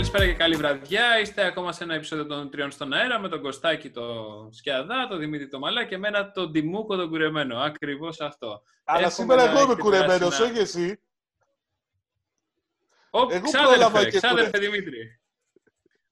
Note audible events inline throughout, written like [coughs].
καλησπέρα και καλή βραδιά. Είστε ακόμα σε ένα επεισόδιο των Τριών στον Αέρα με τον Κωστάκη το Σκιαδά, τον Δημήτρη το Μαλά και εμένα τον Τιμούκο τον Κουρεμένο. Ακριβώς αυτό. Αλλά Έχουμε σήμερα εγώ είμαι και κουρεμένος, περάσει ένα- όχι εσύ. Οπ, Εγώ ξάδερφε, πρόλαβα και ξάδερφε Δημήτρη.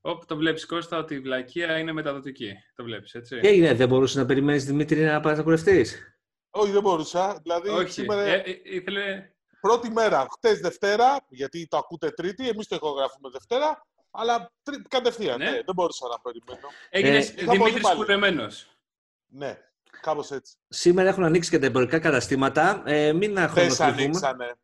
Οπ, το βλέπεις Κώστα ότι η βλακεία είναι μεταδοτική. Το βλέπεις, έτσι. Τι έγινε, δεν μπορούσες να περιμένεις Δημήτρη να πάει να κουρευτείς; Όχι, δεν μπορούσα. Δηλαδή, Όχι, σήμερα ε, ε, ήθελε... πρώτη μέρα, χτες Δευτέρα, γιατί το ακούτε Τρίτη, εμείς το ηχογραφούμε Δευτέρα, αλλά τρι... κατευθείαν. Ναι. Ναι. δεν μπορούσα να περιμένω. Έγινες είχα πολύ Δημήτρης πάλι. κουρεμένος. Ναι, κάπως έτσι. Σήμερα έχουν ανοίξει και τα εμπορικά καταστήματα. Ε, μην Χθες χρονοτριβούμε. ανοίξανε.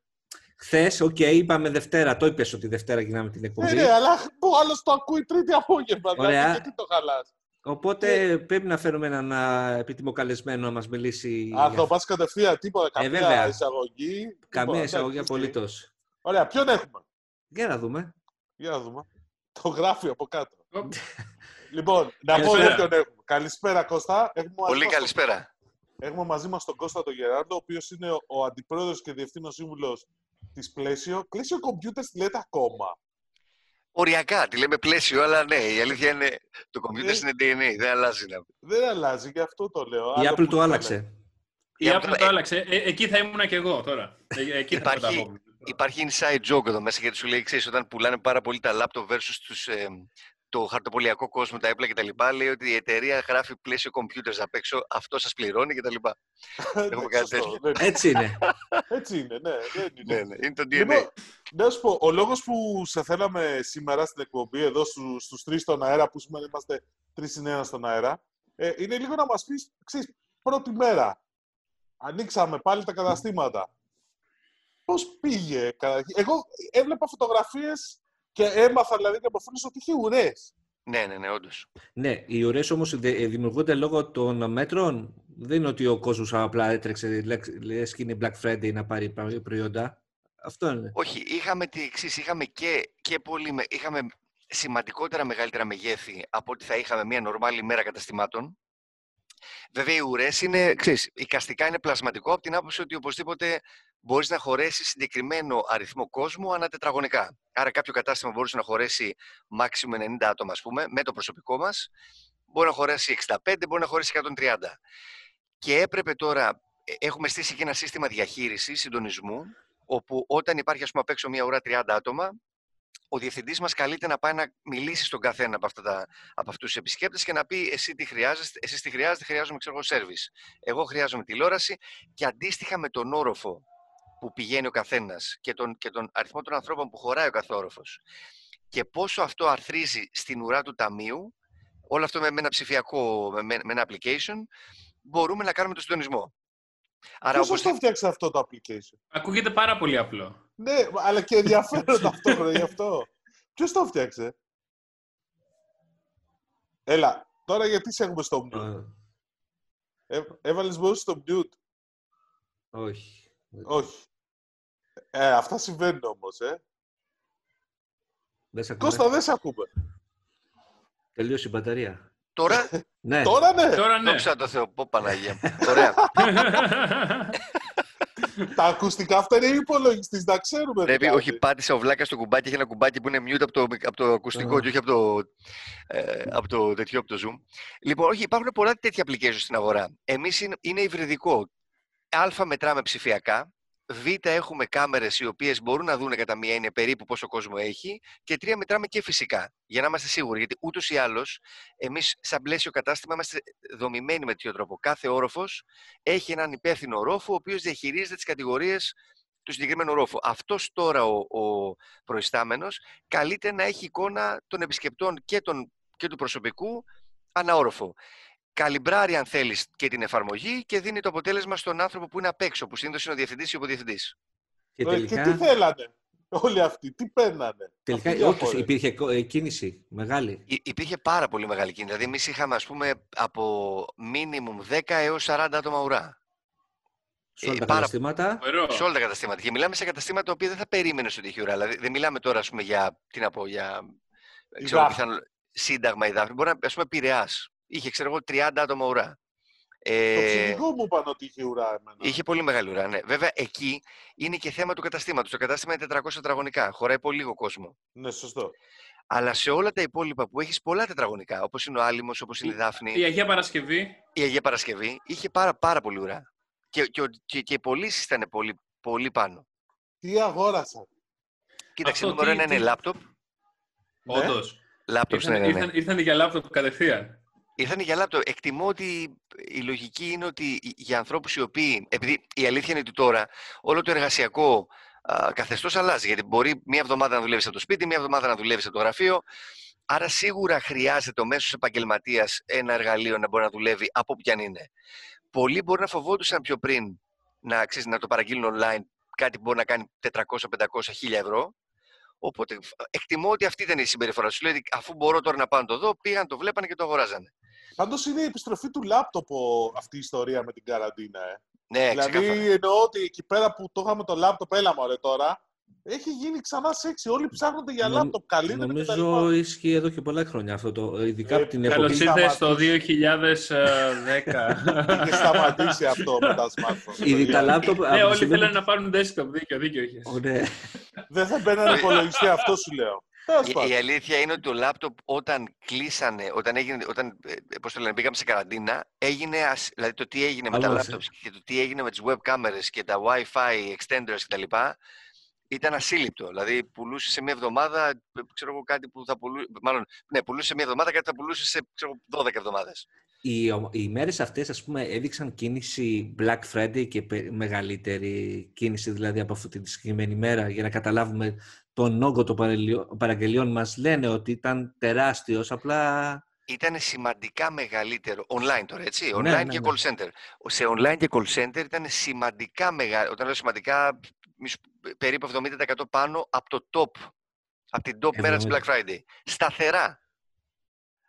Χθες, οκ, είπαμε Δευτέρα. Το είπες ότι Δευτέρα γίναμε την Ναι, εκπομπή. ναι, αλλά που άλλος το ακούει Τρίτη απόγευμα. Ωραία. Δηλαδή, γιατί το χαλάς. Οπότε πρέπει να φέρουμε έναν α, επίτιμο καλεσμένο να μας μιλήσει. Αν για- το πας κατευθείαν, τίποτα. Καμία βέβαια. εισαγωγή. Καμία τίποτα. εισαγωγή Εντάξει, απολύτως. Ωραία, ποιον έχουμε; Για να δούμε. Για να δούμε. Το γράφει από κάτω. Οπ, Λοιπόν, να πω Καλησπέρα. εγώ ποιον έχουμε. Καλησπέρα, Κώστα. Έχουμε μαζί Πολύ μας καλησπέρα. τον- Έχουμε μαζί μας τον Κώστα τον Γεράρντο, ο οποίος είναι ο, ο αντιπρόεδρος και διευθύνων σύμβουλος της Πλαίσιο. Πλαίσιο Computers τη λέτε ακόμα. Οριακά, τη λέμε πλαίσιο, αλλά ναι, η αλήθεια είναι το computer Ε. είναι DNA, δεν αλλάζει να Δεν αλλάζει, γι' αυτό το λέω. Η Άλλο Apple που το θα άλλαξε. η Για Apple να- το άλλαξε. Ε, εκεί θα ήμουν και εγώ τώρα. Ε, εκεί θα Υπάρχει- πρωταγόμουν. Υπάρχει inside joke εδώ μέσα γιατί σου λέει, ξέρεις, όταν πουλάνε πάρα πολύ τα laptop versus τους, ε, το χαρτοπολιακό κόσμο, τα έπλα κτλ. Λέει ότι η εταιρεία γράφει πλαίσιο computers απ' έξω, αυτό σας πληρώνει κτλ. [laughs] Ναι, Έχουμε κάτι σωστό. τέτοιο. Δεν- Έτσι είναι. [laughs] Έτσι είναι, ναι. Δεν είναι. ναι, ναι, είναι το DNA. Λοιπόν, να σου πω, ο λόγος που σε θέλαμε σήμερα στην εκπομπή, εδώ στου, στους τρεις στον αέρα, που σήμερα είμαστε τρεις συν ένα στον αέρα, ε, είναι λίγο να μας πεις, ξέρεις, πρώτη μέρα, ανοίξαμε πάλι τα καταστήματα. Πώς πήγε, καταρχήν. Εγώ έβλεπα φωτογραφίες και έμαθα δηλαδή και από φίλους ότι είχε ουρές. ναι, ναι, ναι, όντως. Ναι, οι ουρέ όμως δημιουργούνται λόγω των μέτρων. Δεν είναι ότι ο κόσμος απλά έτρεξε, λες και είναι Black Friday να πάρει πρα- προϊόντα. Αυτό είναι. Όχι, είχαμε τη εξής, είχαμε και, και πολύ, με- είχαμε σημαντικότερα μεγαλύτερα μεγέθη από ότι θα είχαμε μια νορμάλη ημέρα καταστημάτων. Βέβαια, οι ουρές είναι, ξέρεις, εικαστικά είναι πλασματικό από την άποψη ότι οπωσδήποτε μπορείς να χωρέσει συγκεκριμένο αριθμό κόσμου ανά τετραγωνικά. Άρα, κάποιο κατάστημα μπορούσε να χωρέσει maximum 90 άτομα, ας πούμε, με το προσωπικό μας. Μπορεί να χωρέσει 65, μπορεί να χωρέσει 130. Και έπρεπε τώρα, ε, έχουμε στήσει και ένα σύστημα διαχείρισης, συντονισμού, όπου όταν υπάρχει ας πούμε, απ' έξω μια ουρά 30 άτομα, ο διευθυντής μας καλείται να πάει να μιλήσει στον καθένα από, αυτά τα, από αυτούς τους επισκέπτες και να πει εσύ τι χρειάζεστε, εσείς τι χρειάζεται, χρειάζομαι ξέρω εγώ service. Εγώ χρειάζομαι τηλεόραση και αντίστοιχα με τον όροφο που πηγαίνει ο καθένας και τον, και τον αριθμό των ανθρώπων που χωράει ο κάθε όροφος και πόσο αυτό αρθρίζει στην ουρά του ταμείου, όλο αυτό με, με ένα ψηφιακό, με, με ένα application, μπορούμε να κάνουμε το συντονισμό. Άρα, Ποιος όπως το φτιάξε αυτό το application; Ακούγεται πάρα πολύ απλό. Ναι, αλλά και ενδιαφέρον ταυτόχρονα γι' αυτό. Ποιος το φτιάξε; Έλα, τώρα γιατί σε έχουμε στο mute; Α, Ε, έβαλες μόνο στο mute; όχι. Όχι. Ε, αυτά συμβαίνουν όμως, ε. Δεν σε ακούμε. Κώστα, δεν σε ακούμε. Τελείωσε η μπαταρία. τώρα, [laughs] Ναι. Τώρα ναι, Τώρα ναι. δόξα τω Θεώ, πω Παναγία. μου. Ωραία. [laughs] τα ακουστικά αυτά είναι υπολογιστής, να ξέρουμε. Πρέπει, δηλαδή. όχι, πάτησε ο Βλάκας στο κουμπάκι, έχει ένα κουμπάκι που είναι mute από το, από το ακουστικό Α. και όχι από το, ε, από το τέτοιο, από το Zoom. Λοιπόν, όχι, υπάρχουν πολλά τέτοια applications στην αγορά. Εμείς είναι, είναι υβριδικό. Α μετράμε ψηφιακά, Β έχουμε κάμερες οι οποίες μπορούν να δουν κατά μία είναι περίπου πόσο κόσμο έχει και τρία μετράμε και φυσικά, για να είμαστε σίγουροι. Γιατί ούτως ή άλλως, εμείς σαν πλαίσιο κατάστημα είμαστε δομημένοι με τέτοιο τρόπο. Κάθε όροφος έχει έναν υπεύθυνο ρόφο, ο οποίος διαχειρίζεται τις κατηγορίες του συγκεκριμένου ρόφου. Αυτός τώρα ο, ο προϊστάμενος καλείται να έχει εικόνα των επισκεπτών και, των, και του προσωπικού αναόροφο. Καλυμπράρει, αν θέλεις, και την εφαρμογή και δίνει το αποτέλεσμα στον άνθρωπο που είναι απ' έξω, που συνήθως είναι ο διευθυντής ή ο υποδιευθυντής. Και Ε, Και τι τελικά, θέλανε όλοι αυτοί, τι παίρνανε. τελικά Αυτοί όντως διάφοροι; υπήρχε κο- ε, κίνηση μεγάλη. Υ- Υπήρχε πάρα πολύ μεγάλη κίνηση. Δηλαδή, εμείς είχαμε, ας πούμε, από minimum 10 έως 40 άτομα ουρά. Σε όλα Ε, τα πάρα- καταστήματα. Φοβερό. Σε όλα τα καταστήματα. Και μιλάμε σε καταστήματα τα οποία δεν θα περίμενες ότι έχει ουρά. Δηλαδή, δεν μιλάμε τώρα, ας πούμε, για, τι να πω, για Η ξέρω, Δάφνη. πιθανό, σύνταγμα ή δάφνη. Μπορεί να, ας πούμε, Πειραιάς. Είχε, ξέρω εγώ, 30 άτομα ουρά. Το Ε, ψυχικό μου είπαν ότι είχε ουρά εμένα. Είχε πολύ μεγάλη ουρά, ναι. Βέβαια, εκεί είναι και θέμα του καταστήματος. Το κατάστημα είναι 400 τετραγωνικά. Χωράει πολύ λίγο κόσμος. Ναι, σωστό. Αλλά σε όλα τα υπόλοιπα που έχεις πολλά τετραγωνικά, όπως είναι ο Άλυμος, όπως είναι η Δάφνη, Η Αγία Παρασκευή. η Αγία Παρασκευή, είχε πάρα, πάρα πολύ ουρά. Και, και, ο- και, και οι πωλήσεις ήταν πολύ, πολύ πάνω. Τι αγόρασα. Κοίταξε, Αυτό νούμερο τι- ένα είναι τι- λάπτοπ. Ναι. Όντως. Λάπτοπ, ναι, Ήρθαν, ναι, ναι. ήρθαν, ήρθαν για λάπτοπ κατευθείαν. Ήρθαν για λάπτοπ. Εκτιμώ ότι η λογική είναι ότι για ανθρώπους οι οποίοι, επειδή η αλήθεια είναι ότι τώρα όλο το εργασιακό καθεστώς αλλάζει. Γιατί μπορεί μία εβδομάδα να δουλεύεις από το σπίτι, μία εβδομάδα να δουλεύεις από το γραφείο. Άρα σίγουρα χρειάζεται ο μέσος επαγγελματίας ένα εργαλείο να μπορεί να δουλεύει από όπου κι αν είναι. Πολλοί μπορεί να φοβόντουσαν πιο πριν να, ξέρεις, να το παραγγείλουν online κάτι που μπορεί να κάνει 400, 500, 1000 ευρώ. Οπότε φ- εκτιμώ ότι αυτή ήταν η συμπεριφορά του. Λέει, αφού μπορώ τώρα να πάω να το δω, πήγαν, το βλέπανε και το αγοράζανε. Πάντως είναι η επιστροφή του λάπτοπ ο- αυτή η ιστορία με την καραντίνα. Ε. Ναι, δηλαδή ξεκάθαρα. εννοώ ότι εκεί πέρα που το είχαμε το λάπτοπ, έλα μωρέ τώρα, έχει γίνει ξανά σεξι. Όλοι ψάχνονται για Νομ- λάπτοπ καλύτερα κτλ. Νομίζω ισχύει εδώ και πολλά χρόνια αυτό, το, ειδικά Ε, από την Καλώ εποχή. Καλώς ήρθες στο σταματήσει. 2010. Είχε σταματήσει αυτό με τα smartphone. Ήδη τα λάπτοπ. από ναι, τη όλοι στιγμή θέλουν που- να πάρουν desktop. Δίκιο, δίκιο είχες. Ω, ναι. Δεν θα μπαίνανε υπολογιστή, αυτό σου λέω. Τέλος Η, πάντων. η αλήθεια είναι ότι το λάπτοπ όταν κλείσανε, όταν, έγινε, όταν ε, πώς το λένε, πήγαμε σε καραντίνα, έγινε, ασ- δηλαδή το τι έγινε με τα Αλλάζει. λάπτοπς και το τι έγινε με τις web cameras και τα Wi-Fi extenders κτλ. Ήταν ασύλληπτο. Δηλαδή πουλούσε σε μία εβδομάδα, ε, ξέρω εγώ, κάτι που θα πουλούσε, μάλλον, ναι, πουλούσε σε μία εβδομάδα, κάτι θα πουλούσε σε ξέρω, εγώ, 12 εβδομάδες. Οι, ο- οι μέρες αυτές, ας πούμε, έδειξαν κίνηση Black Friday και πε- μεγαλύτερη κίνηση δηλαδή από αυτή τη συγκεκριμένη μέρα για να καταλάβουμε τον όγκο των παρελιο- παραγγελιών μας λένε ότι ήταν τεράστιος, απλά Ήταν σημαντικά μεγαλύτερο, online τώρα, έτσι, online Ναι, ναι, και ναι. call center. Σε online και call center ήταν σημαντικά μεγάλο, όταν λέω σημαντικά, μη σου- περίπου 70% πάνω από το top, από την top μέρα της 70. Black Friday. Σταθερά.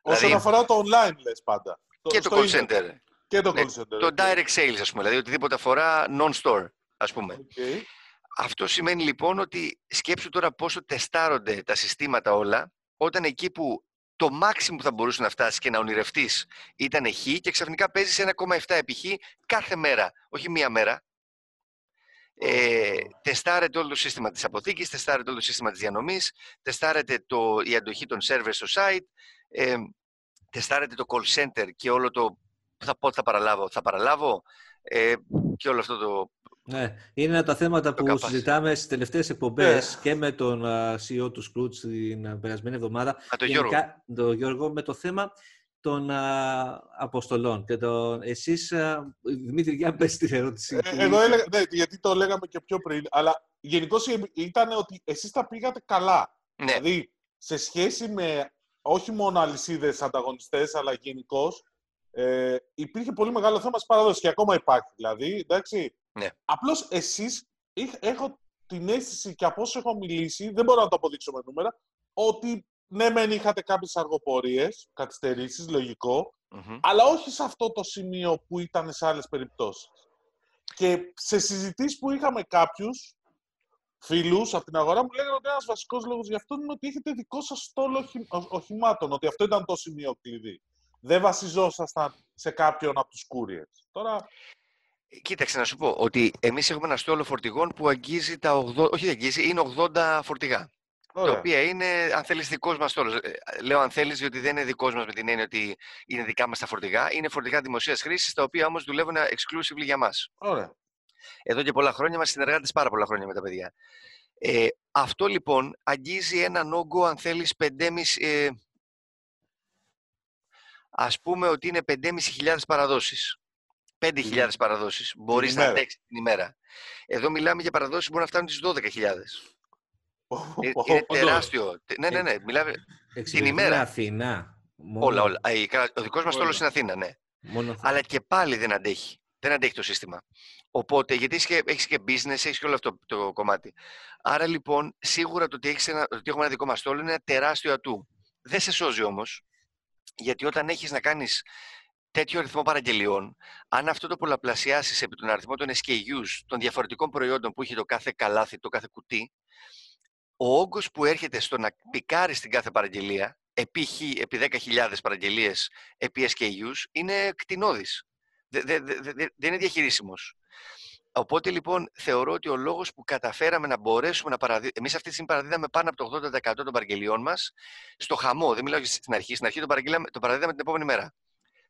Όσον δηλαδή- αφορά το online, λες πάντα. και το στο call ίντερνετ. center. Και το Ναι, call center. Το οκ. direct sales, ας πούμε, δηλαδή οτιδήποτε αφορά non-store, ας πούμε. Οκ. Αυτό σημαίνει λοιπόν ότι σκέψου τώρα πόσο τεστάρονται τα συστήματα όλα, όταν εκεί που το maximum που θα μπορούσε να φτάσεις και να ονειρευτείς ήταν χ και ξαφνικά παίζεις 1,7 επί χ κάθε μέρα, όχι μία μέρα. Ε, τεστάρεται όλο το σύστημα της αποθήκης, τεστάρεται όλο το σύστημα της διανομής, τεστάρεται το, η αντοχή των servers στο site, ε, τεστάρεται το call center και όλο το θα πω ότι θα παραλάβω, θα παραλάβω ε, και όλο αυτό το ναι, είναι ένα από τα θέματα Το που capacity. συζητάμε στις τελευταίες Ναι. εκπομπές και με τον α, CEO του Scrooge την α, περασμένη εβδομάδα. Α, το Γιώργο. Γενικά, τον Γιώργο με το θέμα των α, αποστολών. Και τον, εσείς, α, Δημήτρη, για πες την ερώτηση. Ε, εγώ έλεγα, ναι, γιατί το λέγαμε και πιο πριν, αλλά γενικώς ήταν ότι εσείς τα πήγατε καλά. Ναι, Δηλαδή, σε σχέση με όχι μόνο αλυσίδες ανταγωνιστές, αλλά γενικώς, ε, υπήρχε πολύ μεγάλο θέμα στις παραδόσεις και ακόμα υπάρχει. Δηλαδή, εντάξει. Ναι. Απλώς εσείς, έχω την αίσθηση και από όσο έχω μιλήσει, δεν μπορώ να το αποδείξω με νούμερα, ότι ναι, μεν είχατε κάποιες αργοπορίες, καθυστερήσεις, λογικό, μμμ. αλλά όχι σε αυτό το σημείο που ήταν σε άλλες περιπτώσεις. Και σε συζητήσεις που είχαμε κάποιους φίλους από την αγορά μου λέγανε ότι ένας βασικός λόγος γι' αυτό είναι ότι έχετε δικό σας στόλο οχη- οχ- οχημάτων, ότι αυτό ήταν το σημείο κλειδί. Δεν βασιζόσασταν σε κάποιον από τους couriers. Τώρα, Κοίταξε να σου πω ότι εμείς έχουμε ένα στόλο φορτηγών που αγγίζει τα 80, όχι δεν αγγίζει, είναι 80 φορτηγά. Τα ωραία. οποία είναι, αν θέλεις, δικός μας στόλος. Ε, Λέω αν θέλεις, διότι δεν είναι δικός μας με την έννοια ότι είναι δικά μας τα φορτηγά. Είναι φορτηγά δημοσίας χρήσης, τα οποία όμως δουλεύουν exclusively για μας. ωραία. Εδώ και πολλά χρόνια είμαστε συνεργάτες πάρα πολλά χρόνια με τα παιδιά. Ε, αυτό λοιπόν αγγίζει έναν όγκο, αν θέλεις, 5,5... Ε, ας πούμε ότι είναι 5.500 παραδόσεις. 5.000 παραδόσεις μπορείς να ημέρα. αντέξεις την ημέρα. Εδώ μιλάμε για παραδόσεις που μπορούν να φτάνουν τις 12.000. Είναι, είναι όντως. τεράστιο. Ναι, ναι, ναι. Μιλάμε Εξυπηρετούμε ημέρα. Αθηνά. Μόνο, όλα, όλα. Ε, καλά, Ο δικός μας Όλα. στόλος είναι Αθήνα, ναι. Μόνο Αθήνα. Αλλά και πάλι δεν αντέχει. Δεν αντέχει το σύστημα. Οπότε, γιατί έχεις και, έχεις και business, έχεις και όλο αυτό το κομμάτι. Άρα λοιπόν, σίγουρα το ότι, έχεις ένα, ότι έχουμε ένα δικό μας στόλο είναι ένα τεράστιο ατού. Δεν σε σώζει όμως, γιατί όταν έχεις να κάνεις τέτοιο αριθμό παραγγελιών, αν αυτό το πολλαπλασιάσεις επί τον αριθμό των SKUs, των διαφορετικών προϊόντων που έχει το κάθε καλάθι, το κάθε κουτί, ο όγκος που έρχεται στο να πικάρεις την κάθε παραγγελία, επί, χι- επί 10.000 παραγγελίες, επί SKUs, είναι κτηνώδης. Δε- δε- δε- δε- δεν είναι διαχειρίσιμος. Οπότε λοιπόν θεωρώ ότι ο λόγος που καταφέραμε να μπορέσουμε να παραδίδουμε. Εμείς αυτή τη στιγμή παραδίδαμε πάνω από το 80% των παραγγελιών μας στο χαμό. Δεν μιλάω στην αρχή. Στην αρχή το, το παραδίδαμε την επόμενη μέρα.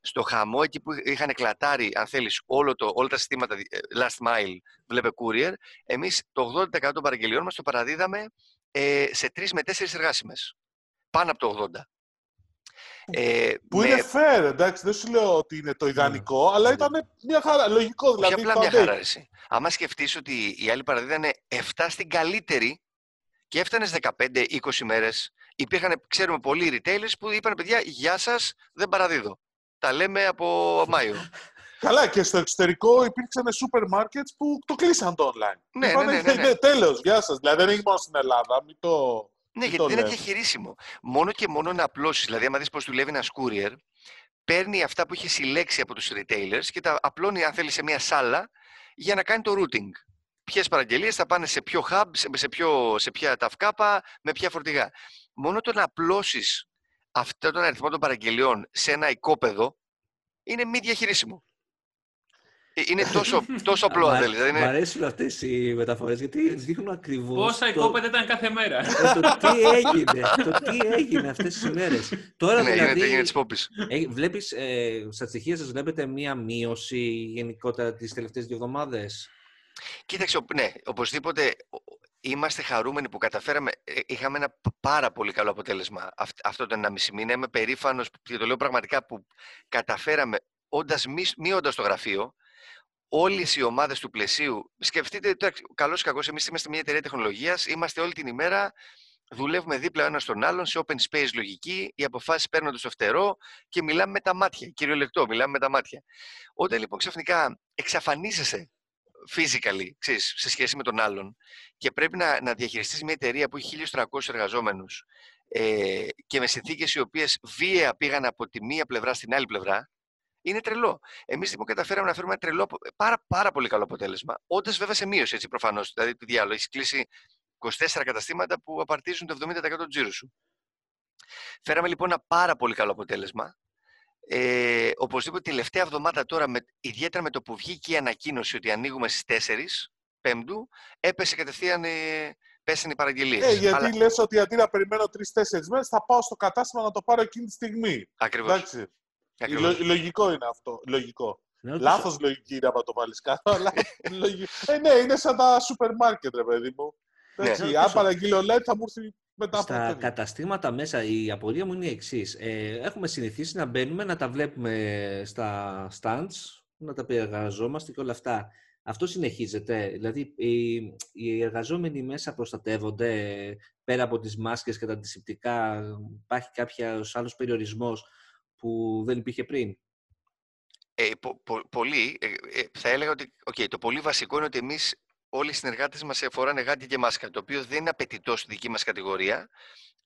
Στο χαμό, εκεί που είχαν κλατάρει, αν θέλεις, όλα τα συστήματα ε, last mile, βλέπε courier, εμείς το 80% των παραγγελιών μας το παραδίδαμε ε, σε τρεις με τέσσερις εργάσιμες. Πάνω από το 80%. Ε, που με... είναι fair, εντάξει, δεν σου λέω ότι είναι το ιδανικό, ναι. αλλά ήταν μια χαρά, λογικό δηλαδή. Όχι απλά μια χαρά, εσύ. Άμα σκεφτείς ότι οι άλλοι παραδίδανε 7 στην καλύτερη και έφτανες 15-20 μέρες, υπήρχαν, ξέρουμε, πολλοί retailers που είπαν, παιδιά, γεια σας, δεν παραδίδω. Τα λέμε από Μάιο. [laughs] Καλά, και στο εξωτερικό υπήρξαν σούπερ markets που το κλείσαν το online. Ναι, ναι, ναι, ναι, ναι. [laughs] Τέλος, γεια σας. Δηλαδή δεν είναι μόνο στην Ελλάδα, μην το... Ναι, γιατί δεν είναι διαχειρίσιμο. Μόνο και μόνο να απλώσεις. Δηλαδή, άμα δεις πώ δουλεύει ένας courier, παίρνει αυτά που έχει συλλέξει από τους retailers και τα απλώνει, αν θέλεις, σε μια σάλα για να κάνει το routing. Ποιες παραγγελίες θα πάνε σε ποιο hub, σε, ποιο, σε ποια ταυκάπα, με ποια φορτηγά. Μόνο το να απλώσεις αυτόν τον αριθμό των παραγγελιών σε ένα οικόπεδο είναι μη διαχειρίσιμο. Ε, είναι τόσο, τόσο [laughs] απλό, αν θέλει. Μ' αρέσουν αυτές οι μεταφορές γιατί δείχνουν ακριβώς. Πόσα οικόπεδα ήταν κάθε μέρα. Ε, το τι έγινε, το τι έγινε αυτές τις ημέρες. Τώρα ναι, δηλαδή. Γίνεται, γίνεται ε, Βλέπεις, ε, στα στοιχεία σας, βλέπετε μία μείωση γενικότερα τις τελευταίες δύο εβδομάδες; Κοίταξε, ναι, οπωσδήποτε είμαστε χαρούμενοι που καταφέραμε. Είχαμε ένα πάρα πολύ καλό αποτέλεσμα αυτό το 1,5 μήνα. Είμαι περήφανος και το λέω πραγματικά που καταφέραμε, όντας μείοντα το γραφείο, όλες οι ομάδες του πλαισίου. Σκεφτείτε, καλώ ή κακός, εμείς είμαστε μια εταιρεία τεχνολογίας, είμαστε όλη την ημέρα, δουλεύουμε δίπλα ένας στον άλλον σε open space λογική, οι αποφάσεις παίρνονται στο φτερό και μιλάμε με τα μάτια. Κυριολεκτό, μιλάμε με τα μάτια. Όταν λοιπόν ξαφνικά εξαφανίζεσαι physically, ξέρεις, σε σχέση με τον άλλον και πρέπει να, να διαχειριστείς μια εταιρεία που έχει 1.300 εργαζόμενους ε, και με συνθήκες οι οποίες βία πήγαν από τη μία πλευρά στην άλλη πλευρά, είναι τρελό. Εμείς λοιπόν καταφέραμε να φέρουμε ένα τρελό, πάρα, πάρα πολύ καλό αποτέλεσμα. Όντας βέβαια σε μείωση έτσι προφανώς. Δηλαδή, τι διάλογο, έχεις κλείσει 24 καταστήματα που απαρτίζουν το 70% του τζίρου σου. Φέραμε λοιπόν ένα πάρα πολύ καλό αποτέλεσμα. Ε, οπωσδήποτε τη τελευταία εβδομάδα τώρα, με, ιδιαίτερα με το που βγήκε η ανακοίνωση ότι ανοίγουμε στις 4 Πέμπτου, έπεσε κατευθείαν ε, πέσανε οι παραγγελίες. Ε, γιατί Αλλά... λες ότι αντί να περιμένω 3-4 μέρες, θα πάω στο κατάστημα να το πάρω εκείνη τη στιγμή. Ακριβώς. Λο, λογικό είναι αυτό. Λογικό. Ναι, Λάθος λογική είναι άμα το βάλεις κάτω, αλλά. [laughs] ε, ναι, είναι σαν τα σούπερ μάρκετ, ρε παιδί μου. Ναι. αν παραγγείλω LED θα μου έρθει μετά από Στα καταστήματα μέσα η απορία μου είναι η εξής. Ε, έχουμε συνηθίσει να μπαίνουμε, να τα βλέπουμε στα stands, να τα περιεργαζόμαστε και όλα αυτά. Αυτό συνεχίζεται. Δηλαδή, οι, οι εργαζόμενοι μέσα προστατεύονται πέρα από τις μάσκες και τα αντισηπτικά. Υπάρχει κάποιος άλλος περιορισμός που δεν υπήρχε πριν; Ε, πο, πο, πολύ. Ε, ε, θα έλεγα ότι okay, το πολύ βασικό είναι ότι εμείς όλοι οι συνεργάτες μας φοράνε γάντι και μάσκα, το οποίο δεν είναι απαιτητό στη δική μας κατηγορία,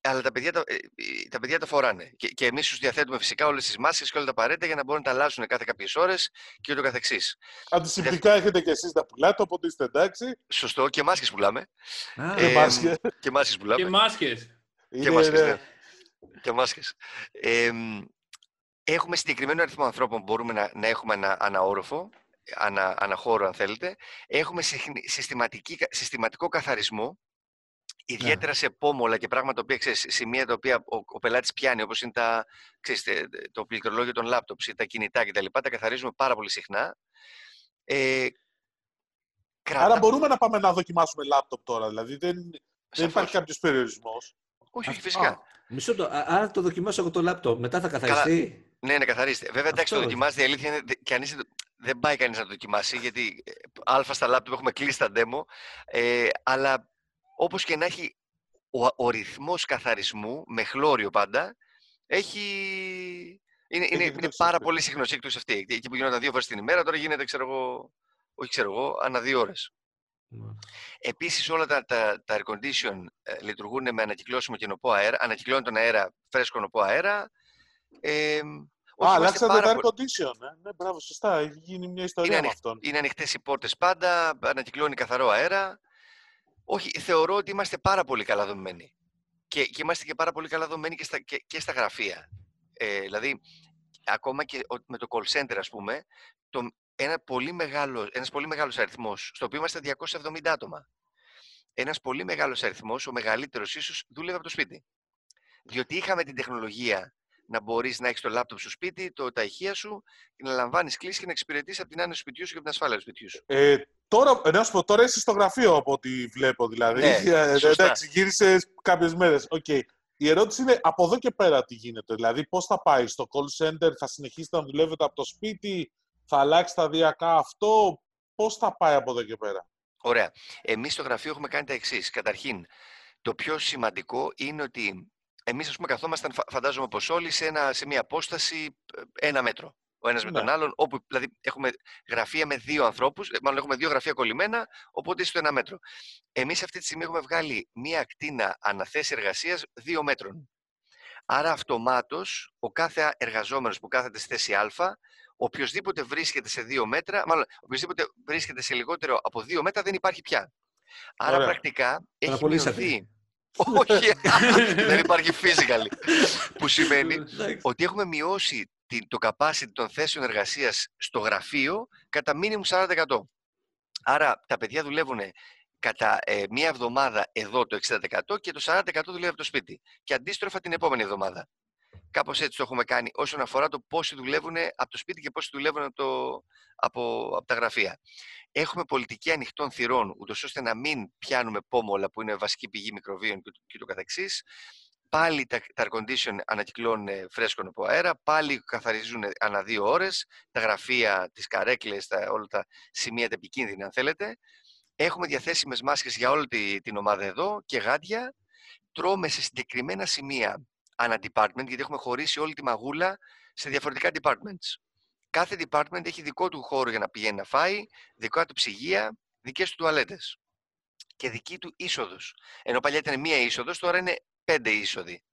αλλά τα παιδιά τα, ε, τα, παιδιά τα φοράνε. Και, και εμείς τους διαθέτουμε φυσικά όλες τις μάσκες και όλα τα απαραίτητα για να μπορούν να τα αλλάζουν κάθε κάποιες ώρες και ούτω καθεξής. Αντισηπτικά έχετε και εσείς τα πουλάτε, οπότε είστε εντάξει. Σωστό, και μάσκες πουλάμε. Α, ε, και μάσκες. Και μάσκες πουλάμε. Και μάσκες. Και μάσκες, ναι. Και μάσκες. Ε, Έχουμε συγκεκριμένο αριθμό ανθρώπων που μπορούμε να, να έχουμε ένα αναόροφο, ανα, αναχώρο αν θέλετε. Έχουμε συστηματικό καθαρισμό, ιδιαίτερα ναι. σε πόμολα και πράγματα που ξέρεις, σημεία τα οποία ο, ο πελάτης πιάνει, όπως είναι τα, ξέρεις, το πληκτρολόγιο των λάπτοπς ή τα κινητά κτλ. Τα, τα καθαρίζουμε πάρα πολύ συχνά. Ε, κράτα... Άρα μπορούμε να πάμε να δοκιμάσουμε λάπτοπ τώρα, δηλαδή δεν, δεν υπάρχει κάποιος περιορισμός. Όχι, όχι, φυσικά. Μισό το, άρα το δοκιμάσω εγώ το λάπτοπ, μετά θα καθαριστεί; Ναι, ναι, καθαρίστε. Βέβαια, εντάξει, το δοκιμάζεται. Η αλήθεια είναι κανείς, δεν πάει κανείς να το δοκιμάσει, γιατί ε, αλφα στα λάπτοπ έχουμε κλείσει τα demo. Ε, αλλά όπως και να έχει, ο, ο ρυθμός καθαρισμού με χλώριο πάντα έχει. Είναι, είναι, είναι πάρα πολύ συχνό σύγκρουση αυτή. Εκεί που γινόταν δύο φορές την ημέρα, τώρα γίνεται, ξέρω εγώ, όχι ξέρω εγώ, ανά δύο ώρες. Επίσης όλα τα, τα, τα air condition ε, λειτουργούν με ανακυκλώσιμο και νοπό αέρα, ανακυκλώνουν τον αέρα φρέσκο νοπό αέρα, ε, Α, αλλάξατε το air condition. Ε. Ναι, μπράβο, σωστά. Έχει γίνει μια ιστορία είναι με αυτόν. Είναι ανοιχτές οι πόρτες πάντα, ανακυκλώνει καθαρό αέρα. Όχι, θεωρώ ότι είμαστε πάρα πολύ καλά δομημένοι. Και, και είμαστε και πάρα πολύ καλά δομημένοι και στα, και, και στα γραφεία. Ε, δηλαδή, ακόμα και με το call center, ας πούμε, το, ένα πολύ μεγάλο, ένας πολύ μεγάλος αριθμός, στο οποίο είμαστε 270 άτομα. Ένας πολύ μεγάλος αριθμός, ο μεγαλύτερος ίσως, δούλευε από το σπίτι. Διότι είχαμε την τεχνολογία να μπορείς να έχεις το λάπτοπ στο σπίτι, το, τα ηχεία σου, και να λαμβάνεις κλίση και να εξυπηρετείς από την άνεση του σπιτιού σου και από την ασφάλεια του σπιτιού σου. Ε, τώρα, ε, να σου πω, τώρα είσαι στο γραφείο από ό,τι βλέπω, δηλαδή. Ναι, Ε, σωστά. εντάξει, γύρισες κάποιες μέρες. Οκ. Η ερώτηση είναι από εδώ και πέρα τι γίνεται. Δηλαδή, πώς θα πάει στο call center, θα συνεχίσετε να δουλεύετε από το σπίτι, θα αλλάξει σταδιακά αυτό, πώς θα πάει από εδώ και πέρα; Ωραία. Εμείς στο γραφείο έχουμε κάνει τα εξής. Καταρχήν, το πιο σημαντικό είναι ότι εμείς, ας πούμε, καθόμασταν, φα- φαντάζομαι πως όλοι, σε, ένα, σε μια απόσταση ε, ένα μέτρο. Ο ένας με Ναι. τον άλλον, όπου δηλαδή έχουμε γραφεία με δύο ανθρώπους, ε, μάλλον έχουμε δύο γραφεία κολλημένα, οπότε είσαι στο ένα μέτρο. Εμείς αυτή τη στιγμή έχουμε βγάλει μία ακτίνα αναθέση εργασίας δύο μέτρων. Άρα αυτομάτως ο κάθε εργαζόμενος που κάθεται στη θέση Α, οποιοδήποτε βρίσκεται σε δύο μέτρα, μάλλον οποιοδήποτε βρίσκεται σε λιγότερο από δύο μέτρα δεν υπάρχει πια. Άρα Ωραία. πρακτικά έχει Παραπολύσατε. μειωθεί. Όχι, [laughs] δεν υπάρχει physically. Που σημαίνει ότι έχουμε μειώσει τη- το capacity των θέσεων εργασίας στο γραφείο κατά minimum 40%. Άρα τα παιδιά δουλεύουν κατά ε, μία εβδομάδα εδώ το 60% και το 40% δουλεύει από το σπίτι. Και αντίστροφα την επόμενη εβδομάδα. Κάπως έτσι το έχουμε κάνει όσον αφορά το πόσοι δουλεύουν από το σπίτι και πόσοι δουλεύουν από, το, από, από τα γραφεία. Έχουμε πολιτική ανοιχτών θυρών, ούτως ώστε να μην πιάνουμε πόμολα που είναι βασική πηγή μικροβίων και, και το καθεξής. Πάλι τα, τα air condition ανακυκλώνουν ε, φρέσκον από αέρα, πάλι καθαρίζουν ανά δύο ώρες, τα γραφεία, τις καρέκλες, τα, όλα τα σημεία τα επικίνδυνα αν θέλετε. Έχουμε διαθέσιμες μάσκες για όλη τη- την ομάδα εδώ και γάντια. Τρώμε σε συγκεκριμένα σημεία ανά department, γιατί έχουμε χωρίσει όλη τη μαγούλα σε διαφορετικά departments. Κάθε department έχει δικό του χώρο για να πηγαίνει να φάει, δικά του ψυγεία, δικές του τουαλέτες και δική του είσοδος. Ενώ παλιά ήταν μία είσοδος, τώρα είναι πέντε είσοδοι,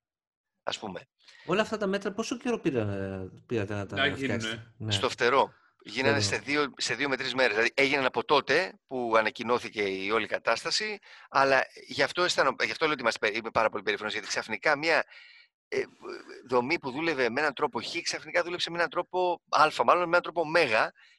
ας πούμε. Όλα αυτά τα μέτρα πόσο καιρό πήραν, πήρατε να τα Να γίνουνε. φτιάξετε; Ναι. Στο φτερό. Γίνανε σε Φτερό. δύο, σε δύο με τρεις μέρες. Δηλαδή έγιναν από τότε που ανακοινώθηκε η όλη κατάσταση, αλλά γι' αυτό, αισθάνομαι, γι αυτό λέω ότι είμαστε, πε- είμαι πάρα πολύ περήφανος, γιατί ξαφνικά μια ε, δομή που δούλευε με έναν τρόπο Χ, ξαφνικά δούλεψε με έναν τρόπο Α, μάλλον με έναν τρόπο Μ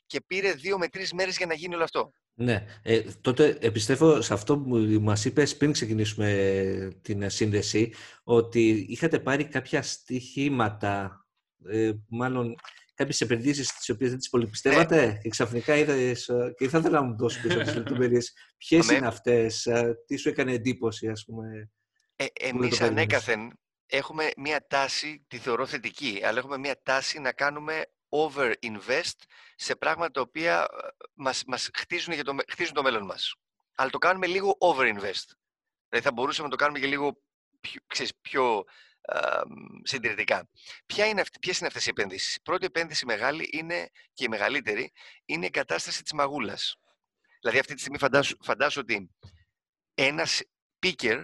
και πήρε δύο με τρεις μέρες για να γίνει όλο αυτό. Ναι. Ε, τότε επιστρέφω σε αυτό που μας είπες πριν ξεκινήσουμε την ε, σύνδεση, ότι είχατε πάρει κάποια στοιχήματα, ε, μάλλον κάποιες επενδύσεις τις οποίες δεν τις πολυπιστεύατε και ξαφνικά είδες, ε, και θα ήθελα να μου δώσεις περισσότερες λεπτομέρειες. Ποιες Αμέ. είναι αυτές, ε, τι σου έκανε εντύπωση, ας πούμε. Ε, το εμείς περίμενες. ανέκαθεν έχουμε μια τάση, τη θεωρώ θετική, αλλά έχουμε μια τάση να κάνουμε over-invest σε πράγματα τα οποία ε, μας, μας χτίζουν, για το, με- χτίζουν το μέλλον μας. Αλλά το κάνουμε λίγο over-invest. Δηλαδή θα μπορούσαμε να το κάνουμε και λίγο πιο, ξέρεις, πιο α, μ, συντηρητικά. Ποια είναι αυτή, ποιες είναι αυτές οι επένδυσεις. Η πρώτη επένδυση μεγάλη είναι, και η μεγαλύτερη είναι η κατάσταση της μαγούλας. Δηλαδή αυτή τη στιγμή φαντάσου, φαντάσου ότι ένας picker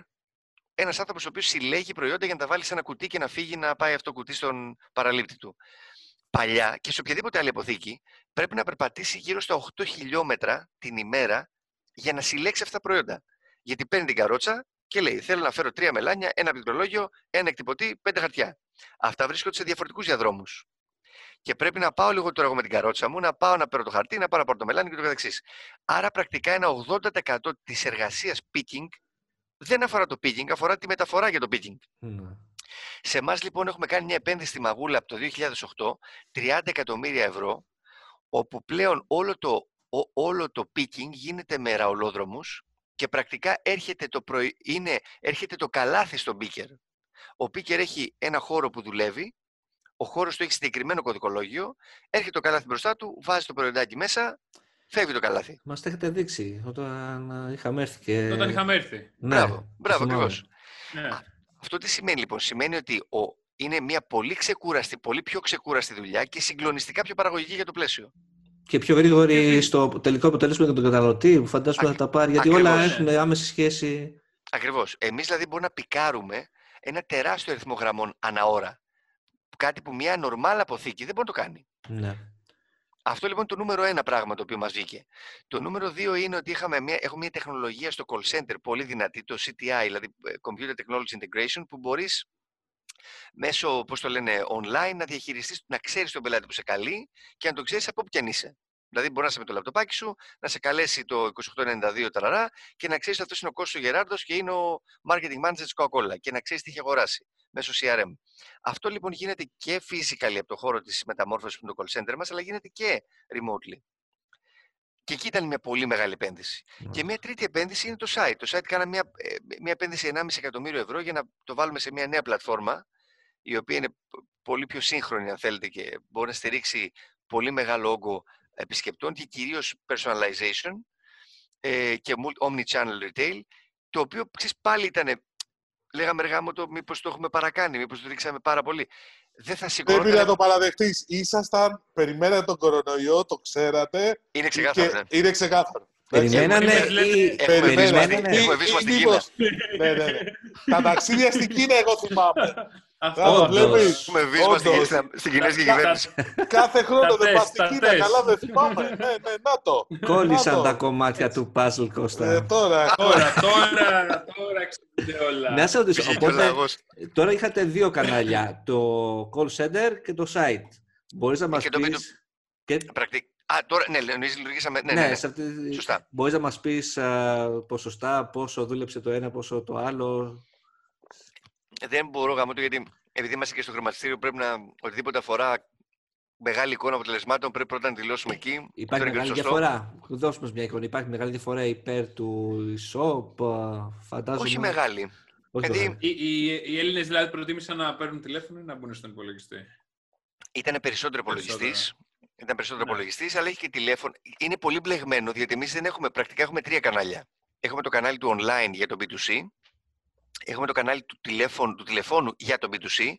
ένας άνθρωπος ο οποίος συλλέγει προϊόντα για να τα βάλει σε ένα κουτί και να φύγει να πάει αυτό το κουτί στον παραλήπτη του. Παλιά και σε οποιαδήποτε άλλη αποθήκη πρέπει να περπατήσει γύρω στα 8 χιλιόμετρα την ημέρα για να συλλέξει αυτά τα προϊόντα. Γιατί παίρνει την καρότσα και λέει: Θέλω να φέρω τρία μελάνια, ένα πληκτρολόγιο, ένα εκτυπωτή, πέντε χαρτιά. Αυτά βρίσκονται σε διαφορετικούς διαδρόμους. Και πρέπει να πάω λίγο τώρα εγώ με την καρότσα μου, να πάω να παίρνω το χαρτί, να πάω να πάρω το μελάνι και το καθεξής. Άρα πρακτικά ένα 80% της εργασίας picking δεν αφορά το picking, αφορά τη μεταφορά για το picking. Ναι. Σε εμάς λοιπόν έχουμε κάνει μια επένδυση στη Μαγούλα από το 2008, 30 εκατομμύρια ευρώ, όπου πλέον όλο το, ο- όλο το picking γίνεται με ραολόδρομους και πρακτικά έρχεται το, προϊ- είναι, έρχεται το καλάθι στον picker. Ο picker έχει ένα χώρο που δουλεύει, ο χώρος του έχει συγκεκριμένο κωδικολόγιο, έρχεται το καλάθι μπροστά του, βάζει το προϊόντάκι μέσα, φεύγει το καλάθι. Μας τα έχετε δείξει όταν ε, είχαμε έρθει και... Όταν είχαμε έρθει. Ναι, μπράβο, το μπράβο θυμάμαι. ακριβώς. Ναι. Αυτό τι σημαίνει λοιπόν, σημαίνει ότι ο, είναι μια πολύ ξεκούραστη, πολύ πιο ξεκούραστη δουλειά και συγκλονιστικά πιο παραγωγική για το πλαίσιο. Και πιο γρήγορη στο τελικό αποτέλεσμα για τον καταναλωτή που φαντάζομαι θα τα πάρει, γιατί όλα ακριβώς. έχουν άμεση σχέση. Ακριβώς. Εμείς δηλαδή μπορούμε να πικάρουμε ένα τεράστιο αριθμό γραμμών ανά ώρα. Κάτι που μια νορμάλ αποθήκη δεν μπορεί να το κάνει. Ναι. Αυτό λοιπόν είναι το νούμερο ένα πράγμα το οποίο μας βγήκε. Το νούμερο δύο είναι ότι είχαμε μια, έχουμε μια τεχνολογία στο call center πολύ δυνατή, το CTI, δηλαδή ε, Computer Technology Integration, που μπορείς μέσω, πώς το λένε, online να διαχειριστείς, να ξέρεις τον πελάτη που σε καλεί και να τον ξέρεις από όπου κι αν είσαι. Δηλαδή, μπορεί να είσαι με το λαπτοπάκι σου, να σε καλέσει το 2892 ταραρά και να ξέρεις ότι αυτός είναι ο Κώσο Γεράρδο και είναι ο marketing manager της Coca-Cola και να ξέρεις τι έχει αγοράσει μέσω CRM. Αυτό λοιπόν γίνεται και physically από το χώρο της μεταμόρφωσης με το call center μας, αλλά γίνεται και remotely. Και εκεί ήταν μια πολύ μεγάλη επένδυση. Και μια τρίτη επένδυση είναι το site. Το site κάνα μια, ε, μια επένδυση 1,5 εκατομμύριο ευρώ για να το βάλουμε σε μια νέα πλατφόρμα, η οποία είναι πολύ πιο σύγχρονη, αν θέλετε, και μπορεί να στηρίξει πολύ μεγάλο όγκο επισκεπτών και κυρίως personalization ε, και omni-channel retail, το οποίο ξέρεις, πάλι ήταν, λέγαμε ρε γάμο το, μήπως το έχουμε παρακάνει, μήπως το ρίξαμε πάρα πολύ. Δεν θα σηκώνω. Πρέπει να το παραδεχτείς. Ήσασταν, περιμένατε τον κορονοϊό, το ξέρατε. Είναι ξεκάθαρο. Και ναι. Είναι ξεκάθαρο. Περιμένανε ή... Περιμένανε. Έχουμε βίσμα στην Κίνα. Ναι, ναι, ναι. Τα ταξίδια στην Κίνα εγώ θυμάμαι. Αυτό βλέπεις. Έχουμε βίσμα στην Κινέζικη κυβέρνηση. Κάθε χρόνο δεν πας στην Κίνα, καλά δεν θυμάμαι. Ναι, ναι, να το. Κόλλησαν τα κομμάτια του puzzle, Κώστα. Ε, τώρα, τώρα, τώρα, τώρα ξέρετε όλα. Να σε ρωτήσω, οπότε τώρα είχατε δύο κανάλια, το call center και το site. Μπορείς να μας πεις... Α, τώρα, ναι, εμείς λειτουργήσαμε. Ναι, ναι, ναι, ναι. Αυτή... Σωστά. Μπορείς να μας πεις ποσοστά, πόσο δούλεψε το ένα, πόσο το άλλο. Δεν μπορώ γάμο γιατί επειδή είμαστε και στο χρηματιστήριο πρέπει να οτιδήποτε αφορά μεγάλη εικόνα αποτελεσμάτων πρέπει πρώτα να δηλώσουμε εκεί. Υπάρχει μεγάλη διαφορά. Δώσουμε μια εικόνα. Υπάρχει μεγάλη διαφορά υπέρ του e-shop, φαντάζομαι. Όχι μεγάλη. Όχι δηλαδή, οι, οι, οι Έλληνες δηλαδή προτίμησαν να παίρνουν τηλέφωνο ή να μπουν στον υπολογιστή; Ήταν περισσότερο υπολογιστής. Ήταν περισσότερο ναι. υπολογιστής, αλλά έχει και τηλέφωνο. Είναι πολύ μπλεγμένος, διότι εμείς δεν έχουμε. Πρακτικά έχουμε τρία κανάλια. Έχουμε το κανάλι του online για το B2C, έχουμε το κανάλι του τηλέφωνου, του τηλεφώνου για το B2C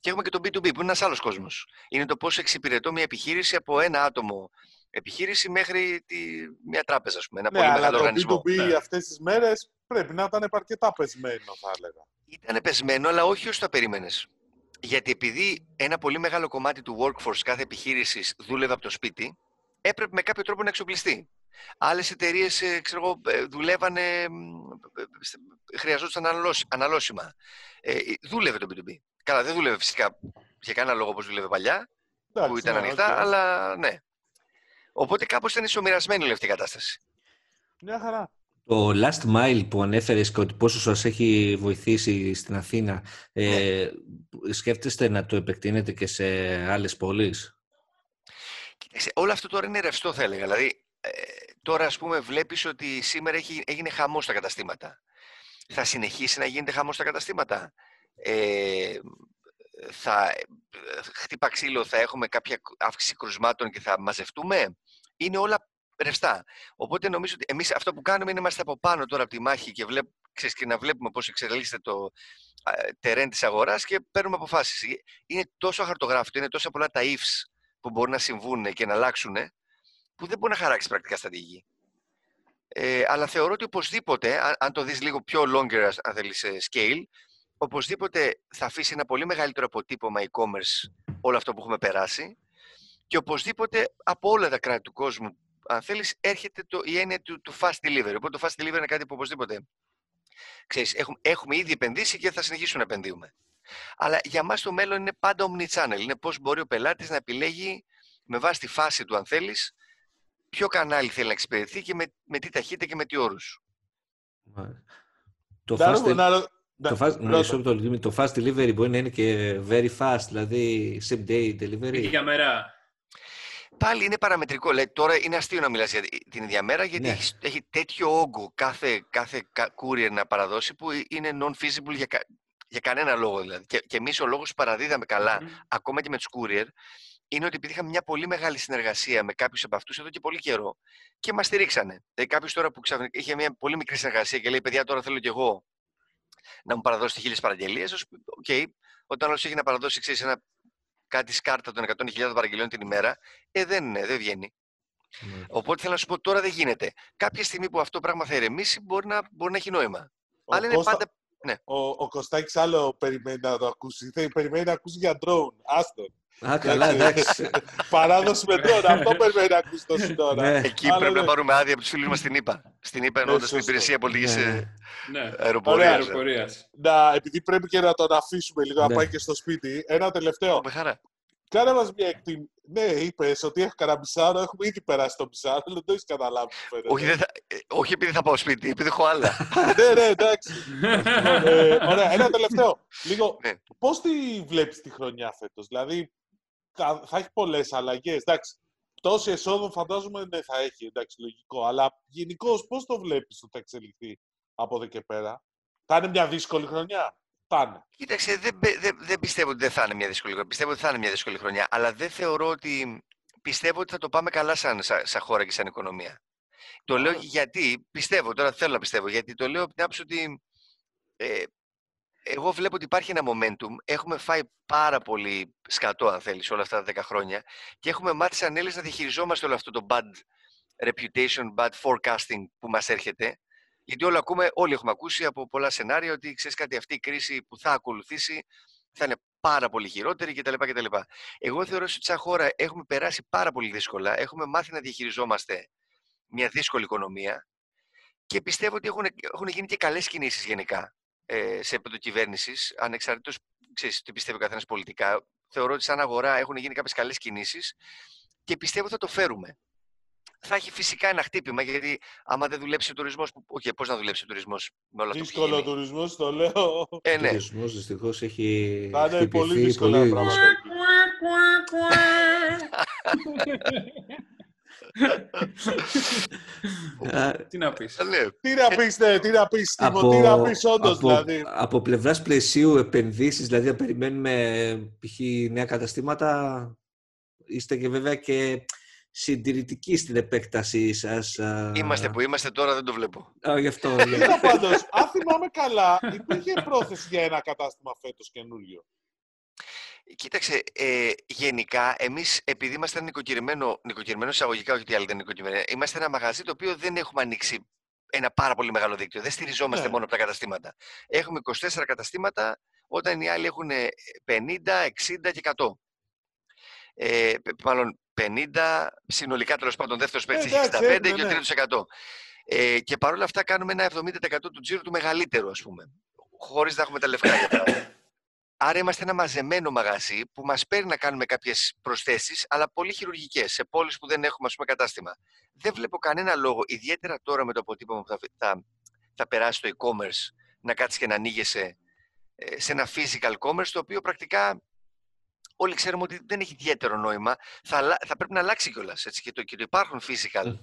και έχουμε και το B2B, που είναι ένας άλλος κόσμος. Είναι το πώς εξυπηρετώ μια επιχείρηση από ένα άτομο επιχείρηση μέχρι τη, μια τράπεζα, ας πούμε. Ένα ναι, πολύ μεγάλο το οργανισμό. B2B ναι. αυτές τις μέρες πρέπει να ήταν αρκετά πεσμένο, θα έλεγα. Ήταν πεσμένο, αλλά όχι όσο τα περίμενες. Γιατί επειδή ένα πολύ μεγάλο κομμάτι του workforce κάθε επιχείρησης δούλευε από το σπίτι, έπρεπε με κάποιο τρόπο να εξοπλιστεί. Άλλες εταιρείες ε, δουλεύανε, χρειαζόταν αναλώσιμα. Ε, δούλευε το B2B. Καλά, δεν δούλευε φυσικά για κανένα λόγο όπως δούλευε παλιά, που ήταν ναι, ανοιχτά, αλλά ναι. Οπότε κάπως ήταν ισομοιρασμένη όλη αυτή η κατάσταση. Μια χαρά. Το last mile που ανέφερες και ότι πόσο σας έχει βοηθήσει στην Αθήνα, ε, ναι. σκέφτεστε να το επεκτείνετε και σε άλλες πόλεις; Όλο αυτό τώρα είναι ρευστό θα έλεγα. Δηλαδή, ε, τώρα ας πούμε βλέπεις ότι σήμερα έχει, έγινε χαμός στα καταστήματα. Θα συνεχίσει να γίνεται χαμός στα καταστήματα; Ε, θα χτύπα ξύλο, θα έχουμε κάποια αύξηση κρουσμάτων και θα μαζευτούμε; Είναι όλα ρευστά. Οπότε νομίζω ότι εμείς αυτό που κάνουμε είναι είμαστε από πάνω τώρα από τη μάχη και, βλέπ, ξέρεις, και να βλέπουμε πώς εξελίσσεται το τερέν της αγοράς και παίρνουμε αποφάσεις. Είναι τόσο αχαρτογράφητο, είναι τόσο πολλά τα ifs που μπορεί να συμβούν και να αλλάξουν που δεν μπορεί να χαράξει πρακτικά στρατηγική. Ε, αλλά θεωρώ ότι οπωσδήποτε, αν, το δεις λίγο πιο longer, αν θέλεις, scale, οπωσδήποτε θα αφήσει ένα πολύ μεγαλύτερο αποτύπωμα e-commerce όλο αυτό που έχουμε περάσει και οπωσδήποτε από όλα τα κράτη του κόσμου αν θέλεις, έρχεται το, η έννοια του, του fast delivery. Οπότε το fast delivery είναι κάτι που οπωσδήποτε ξέρεις, έχουμε, έχουμε ήδη επενδύσει και θα συνεχίσουμε να επενδύουμε. Αλλά για μας το μέλλον είναι πάντα omni-channel. Είναι πώς μπορεί ο πελάτης να επιλέγει με βάση τη φάση του, αν θέλεις, ποιο κανάλι θέλει να εξυπηρετηθεί και με, με τι ταχύτητα και με τι όρους. Το fast, το, fast, το fast delivery μπορεί να είναι και very fast, δηλαδή same day delivery. Για μέρα πάλι είναι παραμετρικό. Λέει, τώρα είναι αστείο να μιλάς για την ίδια μέρα, γιατί ναι. έχει, έχει, τέτοιο όγκο κάθε, κάθε courier να παραδώσει που είναι non-feasible για, για κανένα λόγο. Δηλαδή. Και, και εμείς ο λόγος που παραδίδαμε ακόμα και με τους courier, είναι ότι επειδή είχαμε μια πολύ μεγάλη συνεργασία με κάποιους από αυτούς εδώ και πολύ καιρό και μας στηρίξανε. Δηλαδή, κάποιος τώρα που ξαφνικά είχε μια πολύ μικρή συνεργασία και λέει: Παιδιά, τώρα θέλω κι εγώ να μου παραδώσει χίλιες παραγγελίες. Οκ, οκ. όταν άλλος έχει να παραδώσει, ξέρεις, ένα κάτι σκάρτα των 100.000 παραγγελιών την ημέρα, ε, δεν, δεν βγαίνει. Ναι. Οπότε θέλω να σου πω τώρα δεν γίνεται. Κάποια στιγμή που αυτό το πράγμα θα ηρεμήσει μπορεί να, μπορεί να έχει νόημα. Ο Αλλά είναι πάντα. Ναι. Ο, ο Κωστάκης άλλο περιμένει να το ακούσει. Περιμένει να ακούσει για drone. Άστον. Α, καλά, εντάξει. Παράδοση με drone. Αυτό περιμένει να ακούσει το σύνορα. Ναι. Εκεί Αλλά πρέπει ναι. να πάρουμε άδεια από τους φίλους μας στην ΕΠΑ. Στην ΕΠΑ εννοώντας την υπηρεσία πολιτική ναι. ναι. αεροπορία. Να, επειδή πρέπει και να τον αφήσουμε λίγο να πάει και στο σπίτι, ένα τελευταίο. Κάνε μας μια εκτίμηση. Ναι, είπες ότι έχω κανένα μισάρο, έχουμε ήδη περάσει το μισάρο, δεν το έχεις καταλάβει. μου φαίνεται. Όχι, δεν θα, ε, όχι επειδή θα πάω σπίτι, επειδή έχω άλλα. [laughs] ναι, ναι, εντάξει. Λοιπόν, [laughs] ε, ωραία, ένα τελευταίο. Λίγο, Ναι. πώς τη βλέπεις τη χρονιά φέτος, δηλαδή θα, θα έχει πολλές αλλαγές, εντάξει. Πτώση εσόδων φαντάζομαι ναι, θα έχει, εντάξει, λογικό. Αλλά γενικώ πώς το βλέπεις ότι θα εξελιχθεί από εδώ και πέρα; Θα είναι μια δύσκολη χρονιά; Θα είναι. Κοίταξε, δεν, πε- δεν, δεν πιστεύω ότι δεν θα είναι μια δύσκολη χρονιά. Πιστεύω ότι θα είναι μια δύσκολη χρονιά. Αλλά δεν θεωρώ ότι. Πιστεύω ότι θα το πάμε καλά σαν, σαν, σαν χώρα και σαν οικονομία. Το λέω γιατί, πιστεύω, τώρα θέλω να πιστεύω, γιατί το λέω από την άποψη ότι ε, εγώ βλέπω ότι υπάρχει ένα momentum. Έχουμε φάει πάρα πολύ σκατό, αν θέλεις, όλα αυτά τα 10 χρόνια και έχουμε μάθει σαν Έλληνες να διαχειριζόμαστε όλο αυτό το bad reputation, bad forecasting που μας έρχεται. Γιατί όλοι, ακούμε, όλοι έχουμε ακούσει από πολλά σενάρια ότι ξέρεις κάτι, αυτή η κρίση που θα ακολουθήσει θα είναι πάρα πολύ χειρότερη κτλ. κτλ. Εγώ θεωρώ ότι σαν χώρα έχουμε περάσει πάρα πολύ δύσκολα. Έχουμε μάθει να διαχειριζόμαστε μια δύσκολη οικονομία και πιστεύω ότι έχουν, έχουν γίνει και καλές κινήσεις γενικά ε, σε επίπεδο κυβέρνησης, ανεξαρτήτως ξέρεις, τι πιστεύει ο καθένας πολιτικά. Θεωρώ ότι σαν αγορά έχουν γίνει κάποιες καλές κινήσεις και πιστεύω θα το φέρουμε. Θα έχει φυσικά ένα χτύπημα, γιατί άμα δεν δουλέψει ο τουρισμός. Όχι, πώς να δουλέψει ο τουρισμός με όλα αυτά που έχει Δύσκολο γίνει; τουρισμό, το λέω. Ε, Ο ναι. τουρισμός δυστυχώς έχει Θα είναι πολύ χτυπηθεί δύσκολα πολύ πράγματα. [laughs] [laughs] [laughs] Α, Τι να πεις. Ε, ναι. Τι να πεις, ναι, τι να πεις, Τίμω, τι να πεις όντως, από, δηλαδή. από πλευράς πλαισίου επενδύσεις, δηλαδή να περιμένουμε π.χ. νέα καταστήματα, είστε και βέβαια και συντηρητικοί στην επέκτασή σας. α, Είμαστε που είμαστε τώρα, δεν το βλέπω. Α, γι' αυτό. Κοίτα πάντως, αν θυμάμαι καλά, υπήρχε πρόθεση για ένα κατάστημα φέτος καινούριο. Κοίταξε, ε, γενικά, εμείς επειδή είμαστε νοικοκυρημένο, νοικοκυρημένο εισαγωγικά, όχι ότι άλλοι δεν είναι νοικοκυρημένοι, είμαστε ένα μαγαζί το οποίο δεν έχουμε ανοίξει ένα πάρα πολύ μεγάλο δίκτυο. Δεν στηριζόμαστε Ναι. μόνο από τα καταστήματα. Έχουμε 24 καταστήματα, όταν οι άλλοι έχουν 50, 60 και 100. Ε, π- μάλλον 50, συνολικά τέλος πάντων, δεύτερος παίκτης έχει εντάξει, 65 ναι, και ο ναι. τρίτος 100. Ε, και παρόλα αυτά κάνουμε ένα 70% του τζίρου του μεγαλύτερου, ας πούμε. Χωρίς να έχουμε τα λευκά για παράδειγμα. Άρα είμαστε ένα μαζεμένο μαγαζί που μας παίρνει να κάνουμε κάποιες προσθέσεις, αλλά πολύ χειρουργικές, σε πόλεις που δεν έχουμε ας πούμε, κατάστημα. Δεν βλέπω κανένα λόγο, ιδιαίτερα τώρα με το αποτύπωμα που θα, θα, θα περάσει το e-commerce, να κάτσεις και να ανοίγεσαι ε, σε ένα physical commerce, το οποίο πρακτικά όλοι ξέρουμε ότι δεν έχει ιδιαίτερο νόημα. Θα, αλλα- θα πρέπει να αλλάξει κιόλας. Και, το, και το υπάρχουν physical. Mm.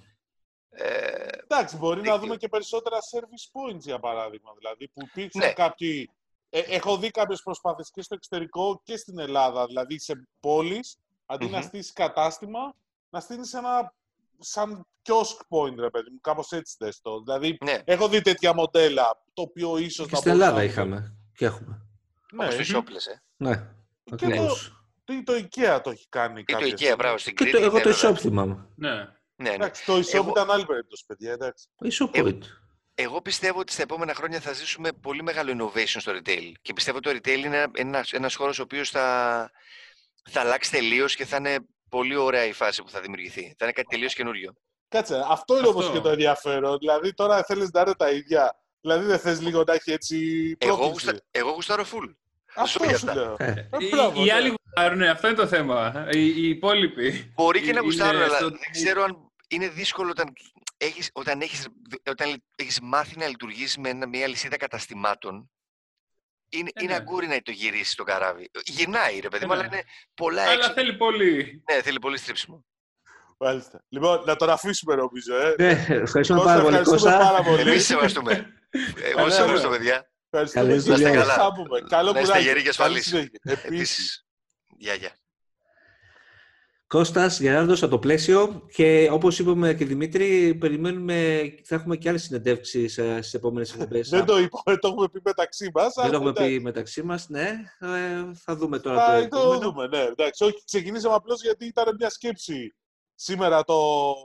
Ε, Ε, Εντάξει, μπορεί να δίκτυο. δούμε και περισσότερα service points, για παράδειγμα. Δηλαδή, που υπήρξαν Ναι. κάποιοι... Ε, έχω δει κάποιες προσπάθειες και στο εξωτερικό και στην Ελλάδα. Δηλαδή, σε πόλεις, αντί να Μμμ. στήσεις κατάστημα, να στείλεις ένα σαν kiosk point, ρε παιδί μου. Κάπως έτσι δες το. Δηλαδή, ναι, έχω δει τέτοια μοντέλα, το οποίο ίσως Και να στην μπορούσε Ελλάδα να- είχαμε. Και έχουμε. Ναι, όπως το Shoples, ε. Ναι, Και ακριβώς. το, το IKEA το έχει κάνει Ή το κάποια IKEA, στιγμή. μπράβο, στην Και Κρήτη. το, εγώ ναι, το βέβαια. e-shop θυμάμαι. Ναι. Ναι, ναι. Εντάξει, το e-shop Εγώ- ήταν άλλη περίπτωση, παιδιά, εντάξει. E-shop Εγώ- point. Εγώ πιστεύω ότι στα επόμενα χρόνια θα ζήσουμε πολύ μεγάλο innovation στο retail. Και πιστεύω ότι το retail είναι ένας, ένας χώρος ο οποίος θα, θα αλλάξει τελείως και θα είναι πολύ ωραία η φάση που θα δημιουργηθεί. Θα είναι κάτι τελείως καινούριο. Κάτσε, αυτό είναι όμως Αυτό. και το ενδιαφέρον. Δηλαδή, τώρα θέλεις να είναι τα ίδια. Δηλαδή, δεν θες λίγο να έχει έτσι Εγώ, πρόκληση. γουστα, εγώ γουστάρω full. Αυτό για σου αυτά. λέω. Ε, Ε, Οι, μπράβο, οι ναι. άλλοι γουστάρουν, ναι, αυτό είναι το θέμα. Οι, οι υπόλοιποι. Μπορεί και να Είναι γουστάρουν, αλλά στο- δεν ξέρω αν είναι δύσκολο όταν έχεις, όταν έχεις, όταν έχεις μάθει να λειτουργείς με ένα- μια λυσίδα καταστημάτων. Είναι, Ε, είναι ναι. αγκούρι να το γυρίσεις το καράβι. Γυρνάει, ρε παιδί μου, Ε, αλλά ναι. είναι πολλά Αλλά έξω. θέλει πολύ. Ναι, θέλει πολύ στρίψιμο. Μάλιστα. Λοιπόν, να τον αφήσουμε νομίζω. Ε. Ναι, ευχαριστούμε Κώστα, πάρα πολύ, ευχαριστούμε Κώστα. πάρα πολύ. Εμείς σε ευχαριστούμε. Εγώ Καλά, σε ναι. ευχαριστώ, παιδιά. Ευχαριστούμε Καλές και δουλειές. σας θα πούμε. Καλό Να είστε κουράγιο. γεροί και Καλή ασφαλείς. συνέχεια. Επίσης. Επίσης. Γεια, γεια. Κώστας Γεράρδος από το πλαίσιο και όπως είπαμε και Δημήτρη, περιμένουμε, θα έχουμε και άλλες συνεντεύξεις ε, στις επόμενες εκπομπές. Δεν το είπαμε, το έχουμε πει μεταξύ μας. Δεν αλλά το έχουμε εντάξει. πει μεταξύ μας, ναι. Ε, θα δούμε τώρα το Θα το επόμενο. δούμε, ναι. Εντάξει, όχι, ξεκινήσαμε απλώς γιατί ήταν μια σκέψη σήμερα, το,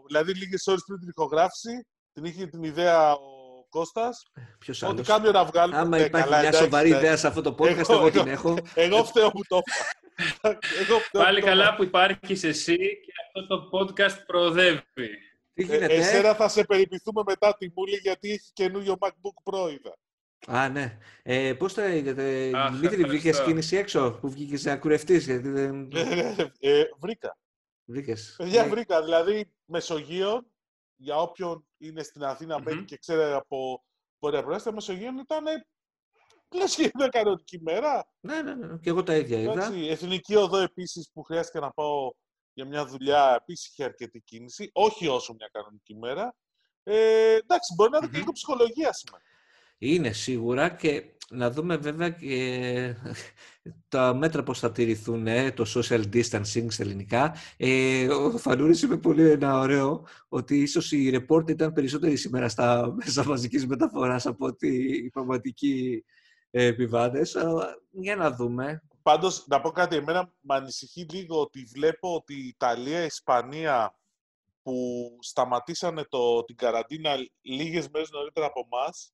δηλαδή λίγες ώρες πριν την ηχογράφηση, την είχε την ιδέα ο Κώστας, Ποιος ότι άλλος; κάμιο να βγάλουμε. Άμα Ναι, υπάρχει καλά, μια εντάξει, σοβαρή εντάξει. ιδέα σε αυτό το podcast, Εγώ- εγώ την εγώ- έχω. Εγώ φταίω που το είπα. Εγώ φταίω Πάλι που το καλά είπα. που υπάρχεις εσύ και αυτό το podcast προοδεύει. Τι Ε, γίνεται, εσένα θα σε περιποιηθούμε μετά τη μούλη γιατί έχει καινούριο MacBook Pro είδα. Α, ναι. Ε, πώς τα είδατε, Αχ, Δημήτρη, βρήκες ευχαριστώ. κίνηση έξω που βγήκες να κουρευτείς, γιατί δεν ε, βρήκα. βρήκες. Παιδιά, Ναι. βρήκα. Δηλαδή, Μεσογείο, για όποιον είναι στην Αθήνα Μμμ. μένει και ξέρει από πορεία προέστημα, Μεσογείο ήταν λες και είναι κανονική μέρα. Ναι, ναι, ναι. Και εγώ τα ίδια είδα. Εντάξει, Εθνική οδό επίσης που χρειάστηκε να πάω για μια δουλειά, επίσης είχε αρκετή κίνηση. Όχι όσο μια κανονική μέρα. Ε, εντάξει, μπορεί να είναι και Μμμ. λίγο ψυχολογία σήμερα. Είναι σίγουρα και να δούμε βέβαια και τα μέτρα πώς θα τηρηθούν, ε, το social distancing στα ελληνικά. Ε, ο Φανούρης είπε πολύ ένα ωραίο, ότι ίσως οι report ήταν περισσότεροι σήμερα στα [laughs] μέσα μαζικής μεταφοράς από ότι οι πραγματικοί ε, επιβάτες. Αλλά Για να δούμε. Πάντως, να πω κάτι, εμένα με ανησυχεί λίγο ότι βλέπω ότι η Ιταλία, η Ισπανία που σταματήσανε το, την καραντίνα λίγες μέρες νωρίτερα από εμάς,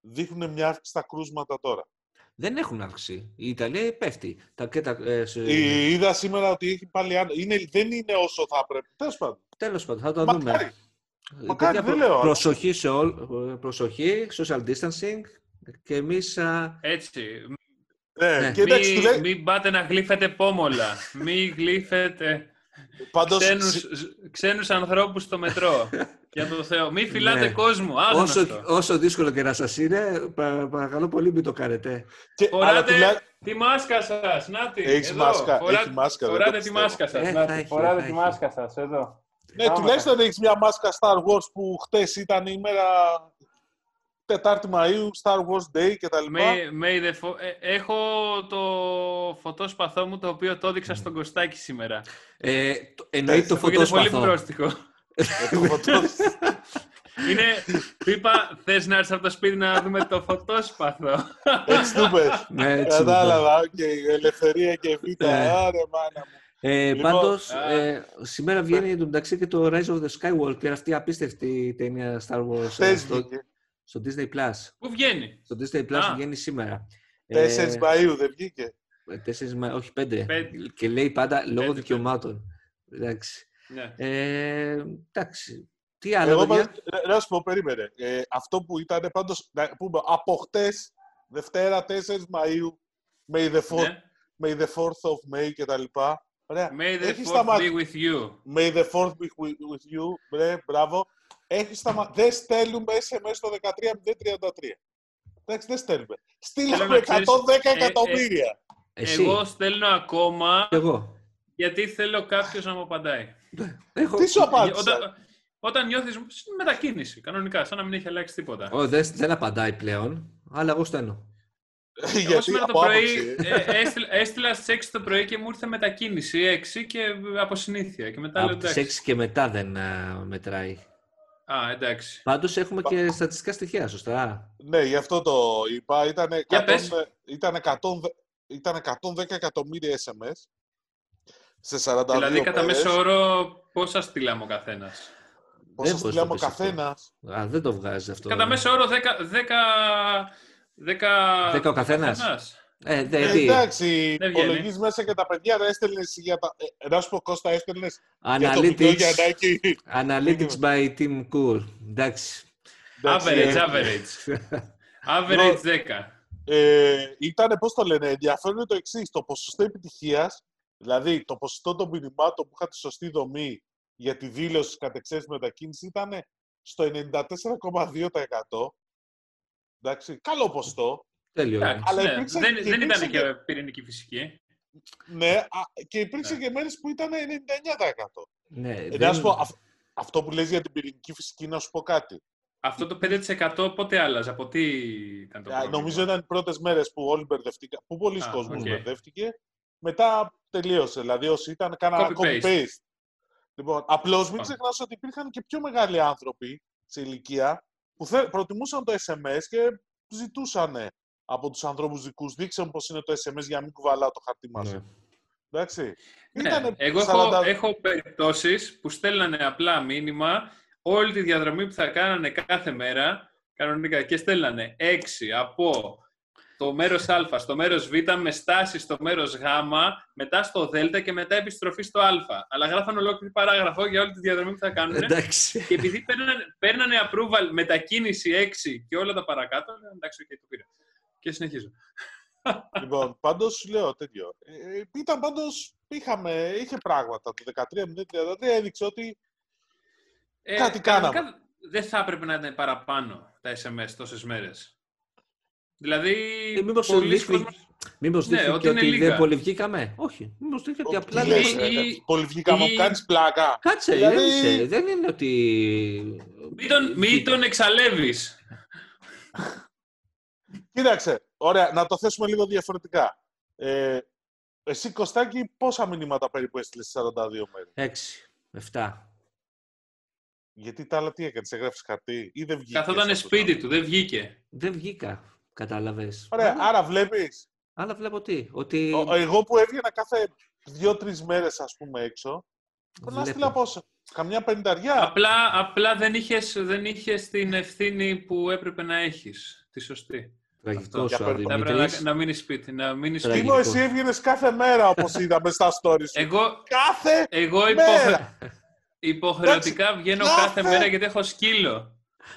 δείχνουν μια αύξηση στα κρούσματα τώρα. Δεν έχουν αύξηση. Η Ιταλία πέφτει. Τα, και τα, ε, σε- Ε, Είδα σήμερα ότι έχει πάλι άνω. Είναι, δεν είναι όσο θα πρέπει. Τέλος πάντων. Τέλος πάντων, θα το Μακάρι. δούμε. Ε, Μακάρι, παιδιά, δεν λέω, αλλά- προσοχή σε όλ, ε, προσοχή, social distancing και εμείς α, Έτσι. Ναι, Ναι. και εντάξει, Μην, τουλέ- μην πάτε να γλύφετε πόμολα. μην γλύφετε πάντως, ξένους, συ- ξένους ανθρώπους στο μετρό. [laughs] Για το Θεό. Μην φυλάτε Ναι. κόσμο. όσο, Άγνωστο. όσο δύσκολο και να σας είναι, πα- παρακαλώ πολύ μην το κάνετε. και- αλλά Φοράτε τουλά- τη μάσκα σας. Νάτι, Έχεις εδώ. μάσκα, Φοράτε, έχει μάσκα, δεν φοράτε το τη πιστεύω. μάσκα σας. Ε, Νάτι, θα έχει, φοράτε θα τη έχει. μάσκα σας. Εδώ. Ναι, Άμα τουλάχιστον έχεις μια μάσκα Star Wars που χτες ήταν η μέρα Τετάρτη Μαΐου, Star Wars Day κτλ. May, may the fo- ε, έχω το φωτόσπαθό μου το οποίο το έδειξα στον Κωστάκη σήμερα. Ε, το- εννοεί το Ακούγεται πολύ φωτόσπαθο. πρόστιχο. Είναι, του είπα, θες να έρθεις από το σπίτι να δούμε το φωτόσπαθο. Έτσι του πες. Ναι, έτσι μου Κατάλαβα, και η ελευθερία και β' Ναι. άρε μάνα μου. Ε, Λοιπόν, πάντως, α. ε, σήμερα βγαίνει εντωμεταξύ και το Rise of the Skywalker, αυτή η απίστευτη ταινία Star Wars ε, Χθες στο, βγήκε. Στο Disney Plus. Πού βγαίνει; Στο Disney Plus Α. βγαίνει σήμερα. 4 Μαΐου δεν βγήκε. Ε, τέσσερις Μα- όχι πέντε. Πέντε. Και λέει πάντα λόγω Πέντε, δικαιωμάτων. Εντάξει. Ναι. Ε, εντάξει. Τι άλλο, Εγώ παιδιά; πάντως- ε, να σου πω, περίμενε. Ε, αυτό που ήταν πάντως, να πούμε, από χτες, Δευτέρα 4 Μαΐου, May the 4th, ναι. May the 4th of May κτλ. Ωραία. May the Έχει fourth σταμα- be with you. May the 4th be with with you. Μπρε, μπράβο. Έχει σταμα... Δεν στέλνουμε SMS το 13033. Εντάξει, δεν στέλνουμε. Στείλαμε να ξέρεις, 110 ε, ε, εκατομμύρια. Εσύ. Εγώ στέλνω ακόμα Εγώ. γιατί θέλω κάποιος να μου απαντάει. Έχω... Τι σου απάντησα. Όταν, όταν νιώθεις στην μετακίνηση, κανονικά, σαν να μην έχει αλλάξει τίποτα. Ω, δεν, δεν απαντάει πλέον, αλλά εγώ στέλνω. Εγώ Γιατί σήμερα το από πρωί άποψη. ε, έστειλα, έστειλα στις 6 το πρωί και μου ήρθε μετακίνηση 6 και από συνήθεια. Και μετά λέω Από τις εντάξει. 6 και μετά δεν α, μετράει. Α, εντάξει. Πάντως έχουμε και στατιστικά στοιχεία, σωστά; Ναι, γι' αυτό το είπα. Ήταν Για πες. 100, ήταν 100, ήταν 110 εκατομμύρια SMS σε 42 δηλαδή, κατά μέρες. μέσο όρο, πόσα στείλαμε ο καθένας; Πόσα Δεν μπορείς στείλαμε ο να το πεις αυτό. καθένας. Α, δεν το βγάζει αυτό. Κατά μέσο όρο 10. 10, 10, Δέκα ο καθένας. Ε, Ε, δε, τι. εντάξει, Δεν βγαίνει. υπολογίζεις μέσα και τα παιδιά να έστελνες για τα. Ε, να σου πω Κώστα, έστελνες για το μικρό Analytics, Γιαννάκη. analytics [laughs] by Team Cool. Εντάξει. Εντάξει, Average, [laughs] ε, average. Average 10. Ε, ήταν, πώς το λένε, ενδιαφέρον είναι το εξής. Το ποσοστό επιτυχίας, δηλαδή το ποσοστό των μηνυμάτων που είχα τη σωστή δομή για τη δήλωση κατ' εξαίρεση μετακίνηση ήταν στο 94,2%. Εντάξει, καλό ποσοστό. Τέλειο. Εντάξει, Αλλά ναι. υπήρξαν- δεν, και δεν ήταν υπήρξαν και και- πυρηνική φυσική. Ναι, α, και υπήρξε Ναι. και μέρες που ήταν 99%. Ναι, Ε, δεν- να σου πω, αυ- αυτό που λες για την πυρηνική φυσική, να σου πω κάτι. Αυτό το 5% πότε άλλαζε, από τι ήταν το Α, πρόβλημα; Νομίζω ήταν οι πρώτες μέρες που όλοι μπερδευτήκαν, που πολλοί Α, κόσμος οκ. μπερδεύτηκε. Μετά τελείωσε. Δηλαδή, όσοι ήταν, κάνανε Copy-paste. copy-paste. Λοιπόν, απλώς μην Πάμε. ξεχνάς ότι υπήρχαν και πιο μεγάλοι άνθρωποι σε ηλικία που θε, προτιμούσαν το SMS και ζητούσαν από τους ανθρώπους δικούς δείξε μου πώς είναι το SMS για να μην κουβαλάω το χαρτί μας. Ναι. Εντάξει. Ναι. Ήτανε Εγώ 40 έχω, έχω περιπτώσεις που στέλνανε απλά μήνυμα όλη τη διαδρομή που θα κάνανε κάθε μέρα κανονικά και στέλνανε 6 από το μέρος Α στο μέρος Β με στάση στο μέρος Γ, μετά στο Δ και μετά επιστροφή στο Α. Αλλά γράφαν ολόκληρη παράγραφο για όλη τη διαδρομή που θα κάνουν. Εντάξει. και επειδή παίρνανε, παίρνανε approval μετακίνηση 6 και όλα τα παρακάτω, λέω, εντάξει, okay, το πήρα. Και συνεχίζω. λοιπόν, πάντως σου λέω τέτοιο. Ε, ε, ήταν πάντως. Είχε πράγματα. Το 13-0-33 έδειξε ότι. Ε, κάτι κανονικά κάναμε. Δεν θα έπρεπε να είναι παραπάνω τα SMS τόσες μέρες. Δηλαδή. Ε, μήπως πολλοί δείχνει, κόσμος- μήπως Ναι, δείχνει ότι και είναι ότι λίγα. δεν πολυβγήκαμε; Όχι. Μήπως δείχνει ότι Τι απλά λες, λέει... ή- ρε, Πολύ βγήκαμε, ή- μου κάνεις πλάκα. Κάτσε, Δηλαδή- δεν, είσαι, δεν είναι ότι... Μην τον, μην τον εξαλεύεις. Κοίταξε, ωραία, να το θέσουμε λίγο διαφορετικά. Ε, εσύ, Κωστάκη, πόσα μηνύματα περίπου έστειλες στις 42 μέρες; Έξι, εφτά. Γιατί τα άλλα τι έκανες, έγραφες χαρτί ή δεν βγήκες. Καθόταν σπίτι του, δεν βγήκε. Δεν βγήκα, κατάλαβες. Ωραία, Αλλά- άρα βλέπεις, Αλλά βλέπω τι, ότι... ο- εγώ που έβγαινα κάθε δύο-τρεις μέρες, ας πούμε, έξω, να βλέπω. στείλα πόσα. Καμιά πενταριά. Απλά, απλά δεν είχες, δεν είχες την ευθύνη που έπρεπε να έχεις. Τη σωστή. Τραγικό Για σου, πέρα- Θα έπρεπε Δημήτρης. να, να μείνει σπίτι. Να μείνεις Τραγικό. σπίτι. Τίμω, εσύ έβγαινες κάθε μέρα, όπως είδαμε στα stories σου. Εγώ, Κάθε εγώ μέρα. υποχρε... υποχρεωτικά βγαίνω κάθε- κάθε μέρα γιατί έχω σκύλο.